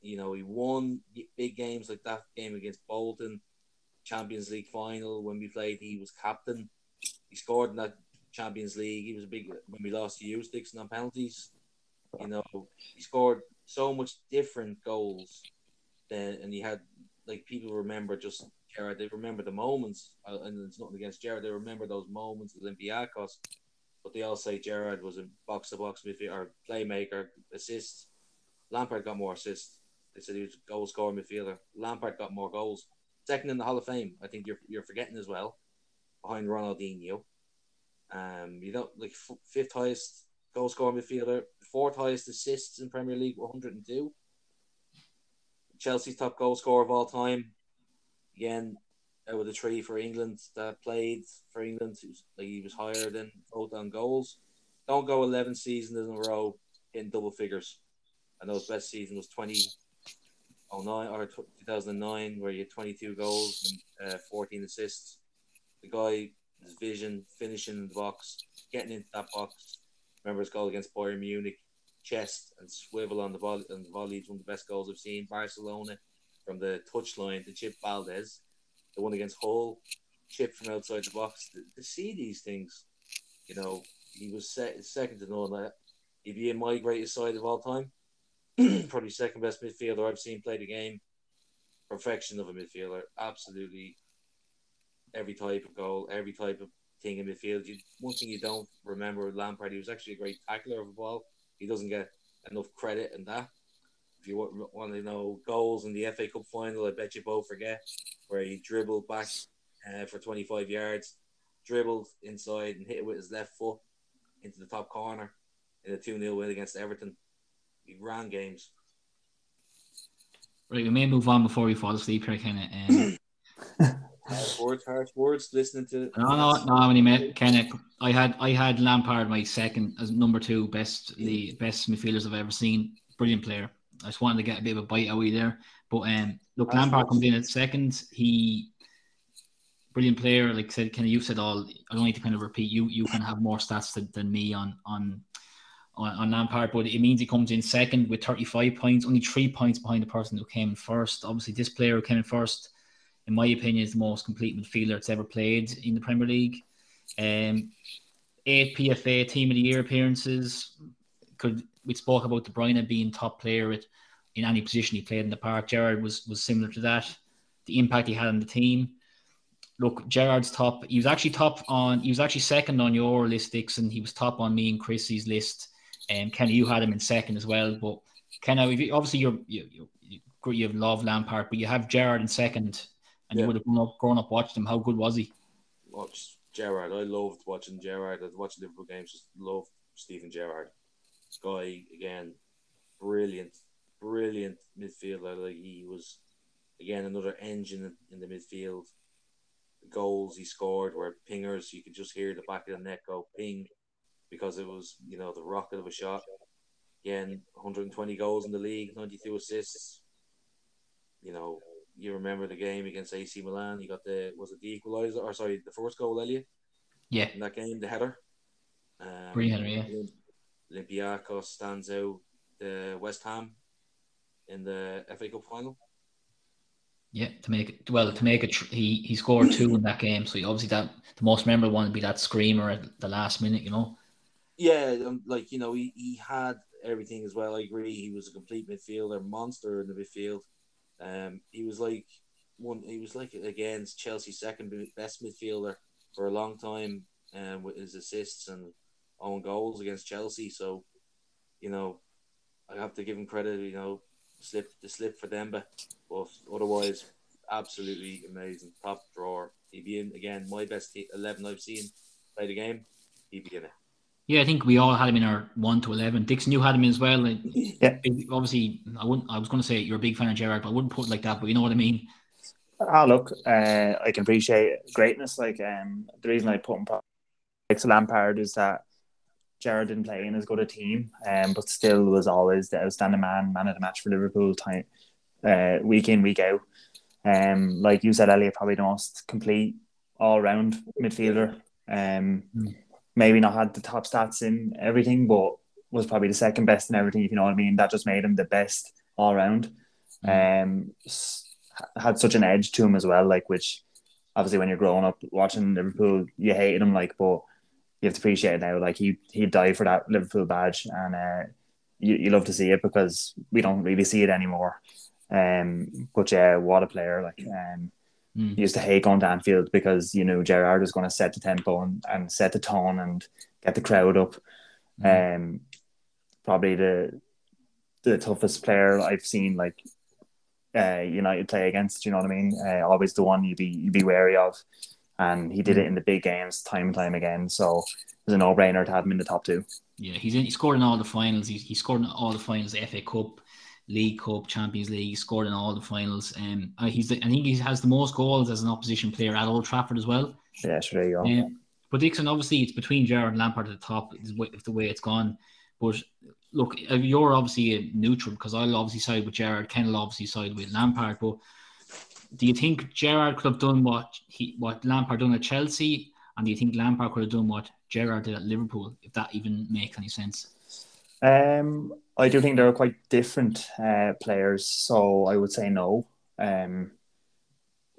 You know, he won big games like that game against Bolton, Champions League final when we played. He was captain. He scored in that Champions League. He was a big when we lost to Dixon on penalties. You know, he scored so much different goals. Than, and he had like people remember just Gerrard. They remember the moments, uh, and it's nothing against Gerrard. They remember those moments with Olympiacos, but they all say Gerrard was a box to box midfielder, or playmaker, assists. Lampard got more assists. They said he was a goal scoring midfielder. Lampard got more goals. Second in the Hall of Fame. I think you're you're forgetting as well, behind Ronaldinho. Um, you don't like f- fifth highest goal scoring midfielder, fourth highest assists in Premier League, 102. Chelsea's top goal scorer of all time. Again, out of the three for England that played for England, he was, like, he was higher than both on goals. Don't go 11 seasons in a row in double figures. I know his best season was 2009 or 2009, where he had 22 goals and uh, 14 assists. The guy, his vision, finishing in the box, getting into that box. Remember his goal against Bayern Munich, chest and swivel on the volley, and the volley is one of the best goals I've seen. Barcelona from the touchline to Chip Valdés, the one against Hull, chip from outside the box. To, to see these things, you know, he was se- second to none. He'd be in my greatest side of all time. Probably second best midfielder I've seen play the game. Perfection of a midfielder. Absolutely every type of goal, every type of thing in midfield. You, one thing you don't remember with Lampard, he was actually a great tackler of the ball. He doesn't get enough credit in that. If you want, want to know goals in the FA Cup final, I bet you both forget where he dribbled back uh, for 25 yards, dribbled inside and hit it with his left foot into the top corner in a 2 0 win against Everton. He ran games. Right, we may move on before we fall asleep here, Kenneth. Um, harsh words, harsh words. Listening to no, no, no. When he met Kenneth, I had I had Lampard my second as number two best the best midfielders I've ever seen. Brilliant player. I just wanted to get a bit of a bite away there. But um, look, harsh Lampard comes in at second. He brilliant player. Like I said, kind of you said all. I don't need to kind of repeat. You you can have more stats than, than me on on on, on Lampard, but it means he comes in second with 35 points, only three points behind the person who came in first. Obviously, this player who came in first, in my opinion, is the most complete midfielder that's ever played in the Premier League. Um, eight PFA Team of the Year appearances. Could we spoke about De Bruyne being top player at, in any position he played in the park. Gerrard was was similar to that. The impact he had on the team. Look, Gerrard's top. He was actually top on. He was actually second on your list, Dixon. He was top on me and Chrissy's list um, Kenny, you had him in second as well, but Kenny, obviously you're you you, you have love Lampard, but you have Gerrard in second, and yeah. you would have grown up, grown up watching him. How good was he? Watch Gerrard. I loved watching Gerrard. I watched Liverpool games. Just loved Steven Gerrard. Guy again, brilliant, brilliant midfielder. Like he was again another engine in the midfield. The goals he scored were pingers. You could just hear the back of the net go ping because it was, you know, the rocket of a shot. Again, 120 goals in the league, 92 assists. You know, you remember the game against AC Milan. You got the was it the equalizer or sorry, the first goal, Elliot? Yeah. In that game, the header. Um, Free header, yeah. Olympiacos stands out. The West Ham in the FA Cup final. Yeah, to make it well, to make it, he he scored two in that game. So obviously that the most memorable one would be that screamer at the last minute, you know. Yeah, um, like you know, he, he had everything as well. I agree. He was a complete midfielder, monster in the midfield. Um, he was like one. He was like against Chelsea's second best midfielder for a long time, um, with his assists and own goals against Chelsea. So, you know, I have to give him credit. You know, slip the slip for Demba, but otherwise, absolutely amazing, top drawer. He'd be in again. My best eleven I've seen play the game. He'd be in it. Yeah, I think we all had him in our one to eleven. Dixon, you had him as well. Yeah. Obviously, I wouldn't. I was going to say you're a big fan of Gerrard, but I wouldn't put it like that. But you know what I mean. Ah, look, uh, I can appreciate greatness. Like, um, the reason I put him next to Lampard is that Gerrard didn't play in as good a team, um, but still was always the outstanding man, man of the match for Liverpool, time, uh, week in, week out. Um, like you said, Elliot, probably the most complete all round midfielder. Um, mm maybe not had the top stats in everything, but was probably the second best in everything. If you know what I mean, that just made him the best all round. Mm. Um, had such an edge to him as well, like which obviously when you're growing up watching Liverpool, you hated him, like, but you have to appreciate it now. Like he he died for that Liverpool badge, and uh, you you love to see it because we don't really see it anymore. Um, but yeah, what a player! Like, um, Mm. used to hate going to Anfield because you know Gerrard was going to set the tempo and, and set the tone and get the crowd up. Mm. Um, probably the the toughest player I've seen like uh, United play against. You know what I mean? Uh, always the one you'd be you'd be wary of, and he did it mm. in the big games time and time again. So it was a no brainer to have him in the top two. Yeah, he's in, he scored in all the finals. He, he scored in all the finals, the FA Cup, League Cup, Champions League. He scored in all the finals. Um, he's the, I think he has the most goals as an opposition player at Old Trafford as well. Yeah, sure you go. Um, but Dixon, obviously, it's between Gerrard and Lampard at the top. Is the way it's gone. But look, uh, you're obviously a neutral because I'll obviously side with Gerrard. Ken will obviously side with Lampard. But do you think Gerrard could have done what he what Lampard done at Chelsea, and do you think Lampard could have done what Gerrard did at Liverpool? If that even makes any sense. Um, I do think they're quite different uh, players, so I would say no. Um,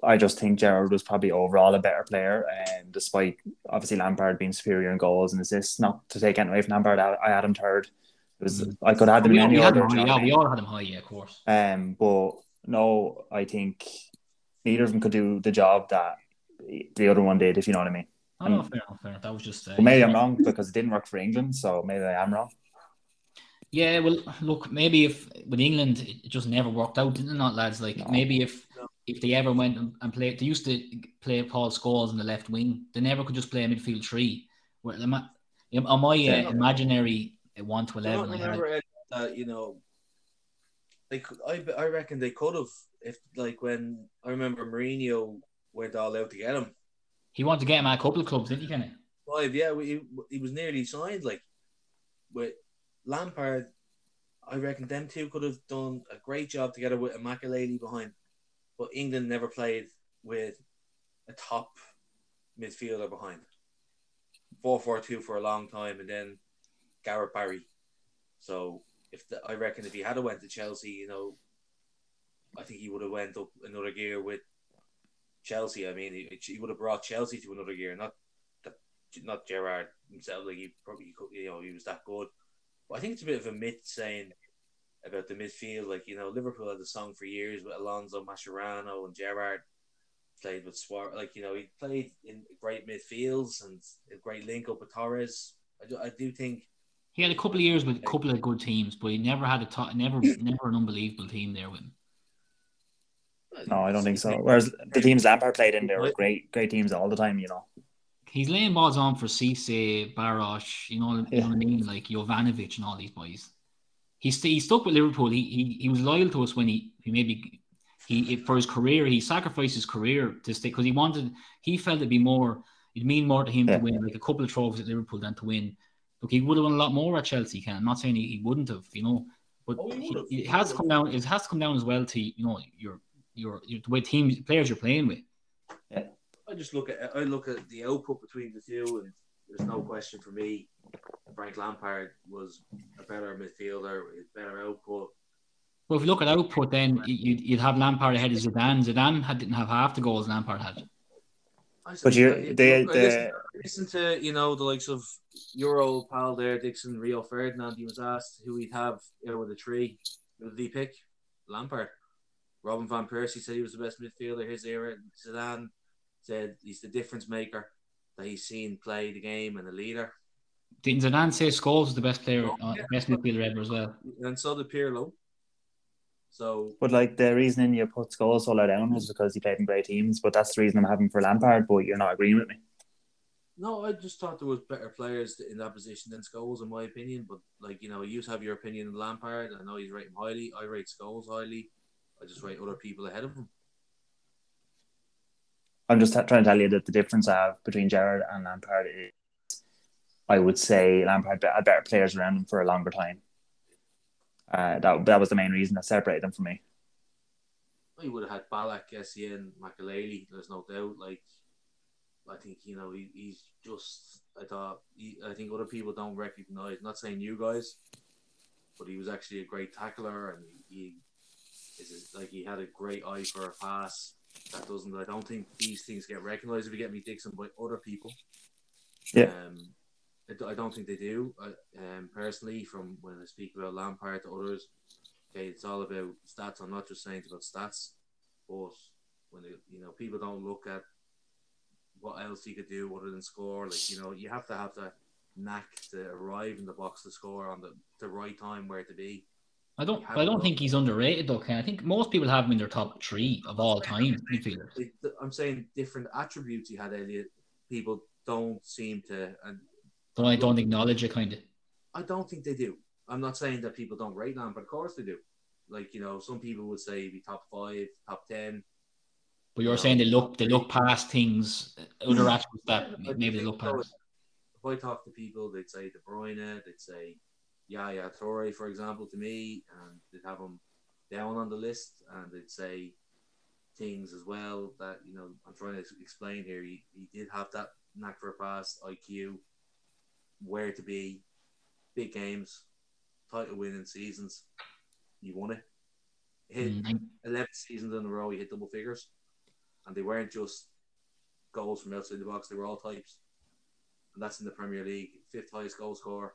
I just think Gerrard was probably overall a better player, and despite obviously Lampard being superior in goals and assists. Not to take anything away from Lampard, I, I had him third. It was mm. I could have had him in any order. Him, yeah, we all had him high, yeah, of course. Um, but no, I think neither of them could do the job that the other one did. If you know what I mean. Oh, no, fair fair. That was just. Uh, well, maybe I'm wrong because it didn't work for England, so maybe I am wrong. Yeah, well, look, maybe if with England it just never worked out, didn't it, not lads? Like No. maybe if No. if they ever went and, and played, they used to play Paul Scholes in the left wing. They never could just play a midfield three. Where am I- on my uh, Yeah. imaginary one to Do you not eleven, I had- remember that you know they could, I I reckon they could have if like when I remember Mourinho went all out to get him he wanted to get him at a couple of clubs, didn't he? Kenny? five yeah he, he was nearly signed like with Lampard I reckon them two could have done a great job together with a Makelele behind but England never played with a top midfielder behind 4-4-2 for a long time and then Gareth Barry so if the, I reckon if he had went to Chelsea, you know, I think he would have went up another gear with Chelsea. I mean, he, he would have brought Chelsea to another gear, not that, not Gerrard himself. Like he probably, could, you know, he was that good. But I think it's a bit of a myth saying about the midfield. Like you know, Liverpool had the song for years with Alonso, Mascherano, and Gerrard. Played with Suarez, like you know, he played in great midfields and a great link up with Torres. I do, I do think He had a couple of years with a couple of good teams, but he never had a top, never never an unbelievable team there with him. No, I don't think so. Whereas the teams Lampard played in, there were great, great teams all the time. You know. He's laying balls on for Cisse, Baros, you know, you Yeah. know what I mean, like Jovanovic and all these boys. He's he stuck with Liverpool. He he, he was loyal to us when he he maybe he for his career he sacrificed his career to stay because he wanted he felt it'd be more it'd mean more to him Yeah. to win like a couple of trophies at Liverpool than to win. Look, he would have won a lot more at Chelsea. Can I'm not saying he, he wouldn't have, you know, but Oh, he he- it has come down. It has to come down as well to you know your your, your the way teams players you're playing with. I just look at I look at the output between the two, and there's no question for me. Frank Lampard was a better midfielder, with better output. Well, if you look at output, then you'd, you'd have Lampard ahead of Zidane. Zidane had, didn't have half the goals Lampard had. I But you- I- they- I listen, listen to you know the likes of your old pal there, Dixon Rio Ferdinand. He was asked who he'd have out of the three. Who did he pick? Lampard. Robin van Persie said he was the best midfielder his era. Zidane said he's the difference maker that he's seen play the game and the leader. Didn't Zidane say Scholes was the best player, Oh, uh, best midfielder ever as well? and so did Pirlo. So But like the reasoning you put Scholes all low down was because he played in great teams. But that's the reason I'm having for Lampard. But you're not agreeing with me. no, I just thought there was better players in that position than Scholes, in my opinion. But like you know, you have your opinion of Lampard. I know you rate him highly. I rate Scholes highly. I just rate other people ahead of him. I'm just trying to tell you that the difference I have between Gerrard and Lampard is, I would say Lampard had better players around him for a longer time. Uh, that that was the main reason that separated them from me. He would have had Ballack, Essien, Makelele. There's no doubt. Like, I think you know he, he's just. I thought. He, I think other people don't recognize. Not saying you guys, but he was actually a great tackler, and he, he is like he had a great eye for a pass. That doesn't. I don't think these things get recognized if you get me Dixon by other people. Yeah. Um, I don't think they do. I, um, personally, from when I speak about Lampard to others, okay, it's all about stats. I'm not just saying it's about stats, but when it, you know people don't look at what else you could do other than score. Like you know, you have to have the knack to arrive in the box to score on the, the right time where to be. I don't. I don't think he's underrated though. Ken. I think most people have him in their top three of all time midfielders. I'm saying different attributes he had. Elliot, people don't seem to, and I don't acknowledge it, kind of. I don't think they do. I'm not saying that people don't rate him, but of course they do. Like you know, some people would say he'd be top five, top ten. But you're saying they look they look past things, other attributes that maybe they look past. If I talk to people, they'd say De Bruyne, they'd say Yaya Toure, for example, to me, and they'd have him down on the list, and they'd say things as well that you know I'm trying to explain here. He, he did have that knack for a pass, IQ, where to be, big games, title winning seasons. You won it. Hit Mm, 11 seasons in a row, he hit double figures. And they weren't just goals from outside the box, they were all types. And that's in the Premier League. Fifth highest goal scorer.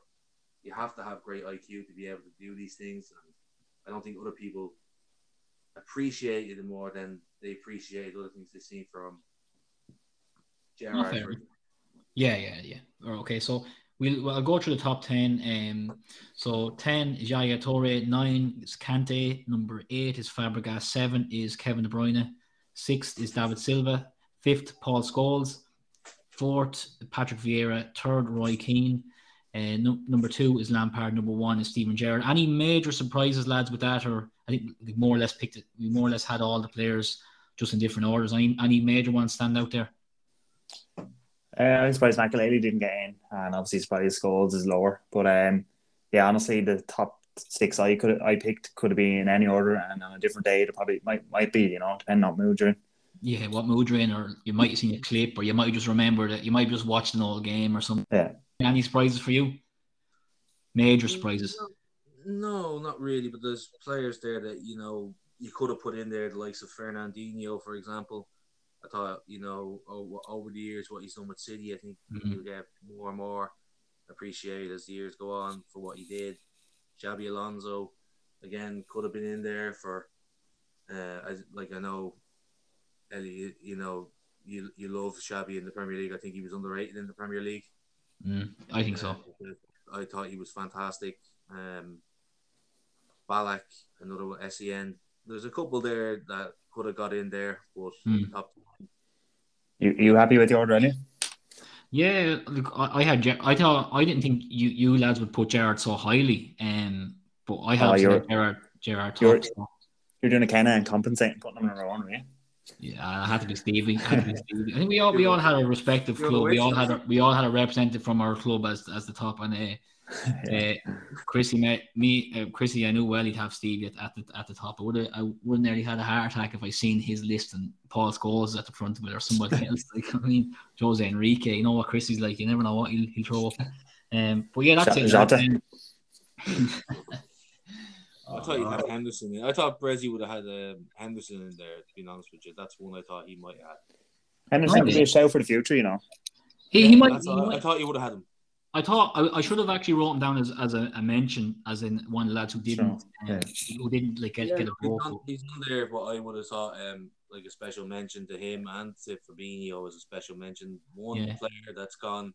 You have to have great IQ to be able to do these things. And I don't think other people appreciate it more than they appreciate other things they've seen from. Yeah, yeah, yeah. Okay, so We'll, well, I'll go through the top 10. Um, so 10 is Yaya Toure, 9 is Kante, number 8 is Fabregas, 7 is Kevin De Bruyne, 6th is David Silva, 5th, Paul Scholes, 4th, Patrick Vieira, 3rd, Roy Keane, uh, no, number 2 is Lampard, number 1 is Steven Gerrard. Any major surprises, lads, with that? Or I think we more or less picked it, we more or less had all the players just in different orders. Any, any major ones stand out there? Uh, I'm surprised Makelele didn't get in, and obviously surprised Scholes is lower. But um, yeah, honestly, the top six I could I picked could have been in any order, and on a different day it probably might might be, you know, depending on mood you're in. Yeah, what mood you're in, or you might have seen a clip, or you might just remember that you might just watched an old game or something. Yeah. Any surprises for you? Major surprises? No, not really. But there's players there that you know you could have put in there, the likes of Fernandinho, for example. I thought, you know, over the years, what he's done with City, I think mm-hmm. he'll get more and more appreciated as the years go on for what he did. Xabi Alonso, again, could have been in there for, uh, I, like I know, Ellie, you know, you you love Xabi in the Premier League. I think he was underrated in the Premier League. Mm, I think so. Uh, I thought he was fantastic. Um, Ballack, another Sen. There's a couple there that could have got in there, but mm. top you you happy with the order, are you? Yeah, look, I, I had I thought I didn't think you you lads would put Gerrard so highly, um, but I have oh, Gerrard Gerrard top. You're, so. you're doing a kind of compensating, putting them number one, yeah. Yeah, I had to be Stevie. To be Stevie. I think we all we all had a respective club. We all had a, we all had a representative from our club as as the top, and uh, uh, Chrissy met me. Uh, Chrissy, I knew well he'd have Stevie at, at the at the top. I would have I would nearly had a heart attack if I seen his list and Paul Scholes at the front of it or somebody else. Like I mean, Jose Enrique. You know what Chrissy's like. You never know what he'll, he'll throw up. Um, but yeah, that's it. I thought you had Henderson. In. I thought Brezzy would have had um, Henderson in there. To be honest with you, that's one I thought he might have. Henderson would be a show for the future, you know. He, he might, he might. I thought you would have had him. I thought I, I, should have actually wrote him down as, as a, a mention, as in one of the lads who didn't sure. uh, who didn't like get, yeah, get a vote. He's, he's on there, but I would have thought um like a special mention to him and to Fabinho as a special mention. One yeah. player that's gone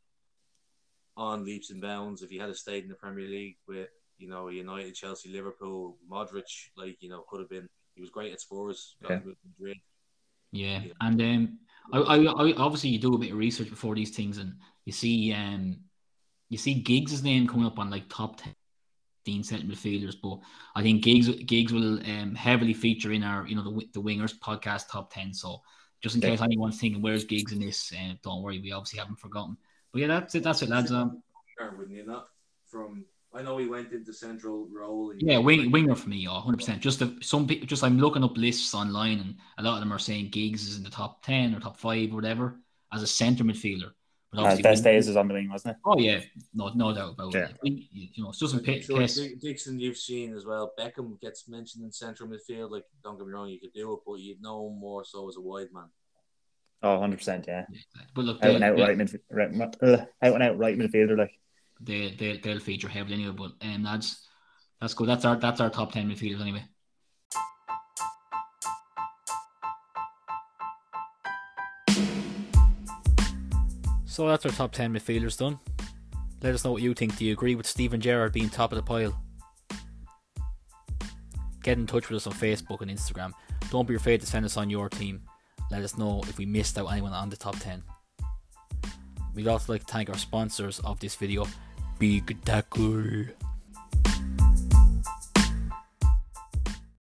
on leaps and bounds. If he had stayed in the Premier League with you know United, Chelsea, Liverpool, Modric, like you know could have been. He was great at Spurs. Yeah. Madrid. Yeah, yeah. and um, I, I, I obviously you do a bit of research before these things, and you see um you see Giggs' name coming up on like top 10 centre midfielders, but I think Giggs Giggs will um, heavily feature in our you know the the wingers podcast top 10. So just in case anyone's thinking where's Giggs in this, uh, don't worry, we obviously haven't forgotten. But yeah, that's it. That's it, lads. Um, wouldn't you not? From I know he went into central role. Yeah, wing, winger for me, yeah, hundred percent. Just the, some people, just I'm looking up lists online, and a lot of them are saying Giggs is in the top ten or top five or whatever as a centre midfielder. His best days was on the wing, wasn't it? Oh yeah, no, no doubt about yeah. it. You know, it doesn't pick. Sure, Dixon, you've seen as well. Beckham gets mentioned in central midfield. Like, don't get me wrong, you could do it, but you'd know more so as a wide man. Oh, 100 percent, yeah. But look, out and out right, midf- right, uh, out and out right midfielder, like they they they'll feature heavily anyway. But um, that's that's good. That's our that's our top ten midfielders anyway. So that's our top 10 midfielders done. Let us know what you think. Do you agree with Steven Gerrard being top of the pile? Get in touch with us on Facebook and Instagram. Don't be afraid to send us on your team. Let us know if we missed out anyone on the top 10. We'd also like to thank our sponsors of this video, Big Tackle.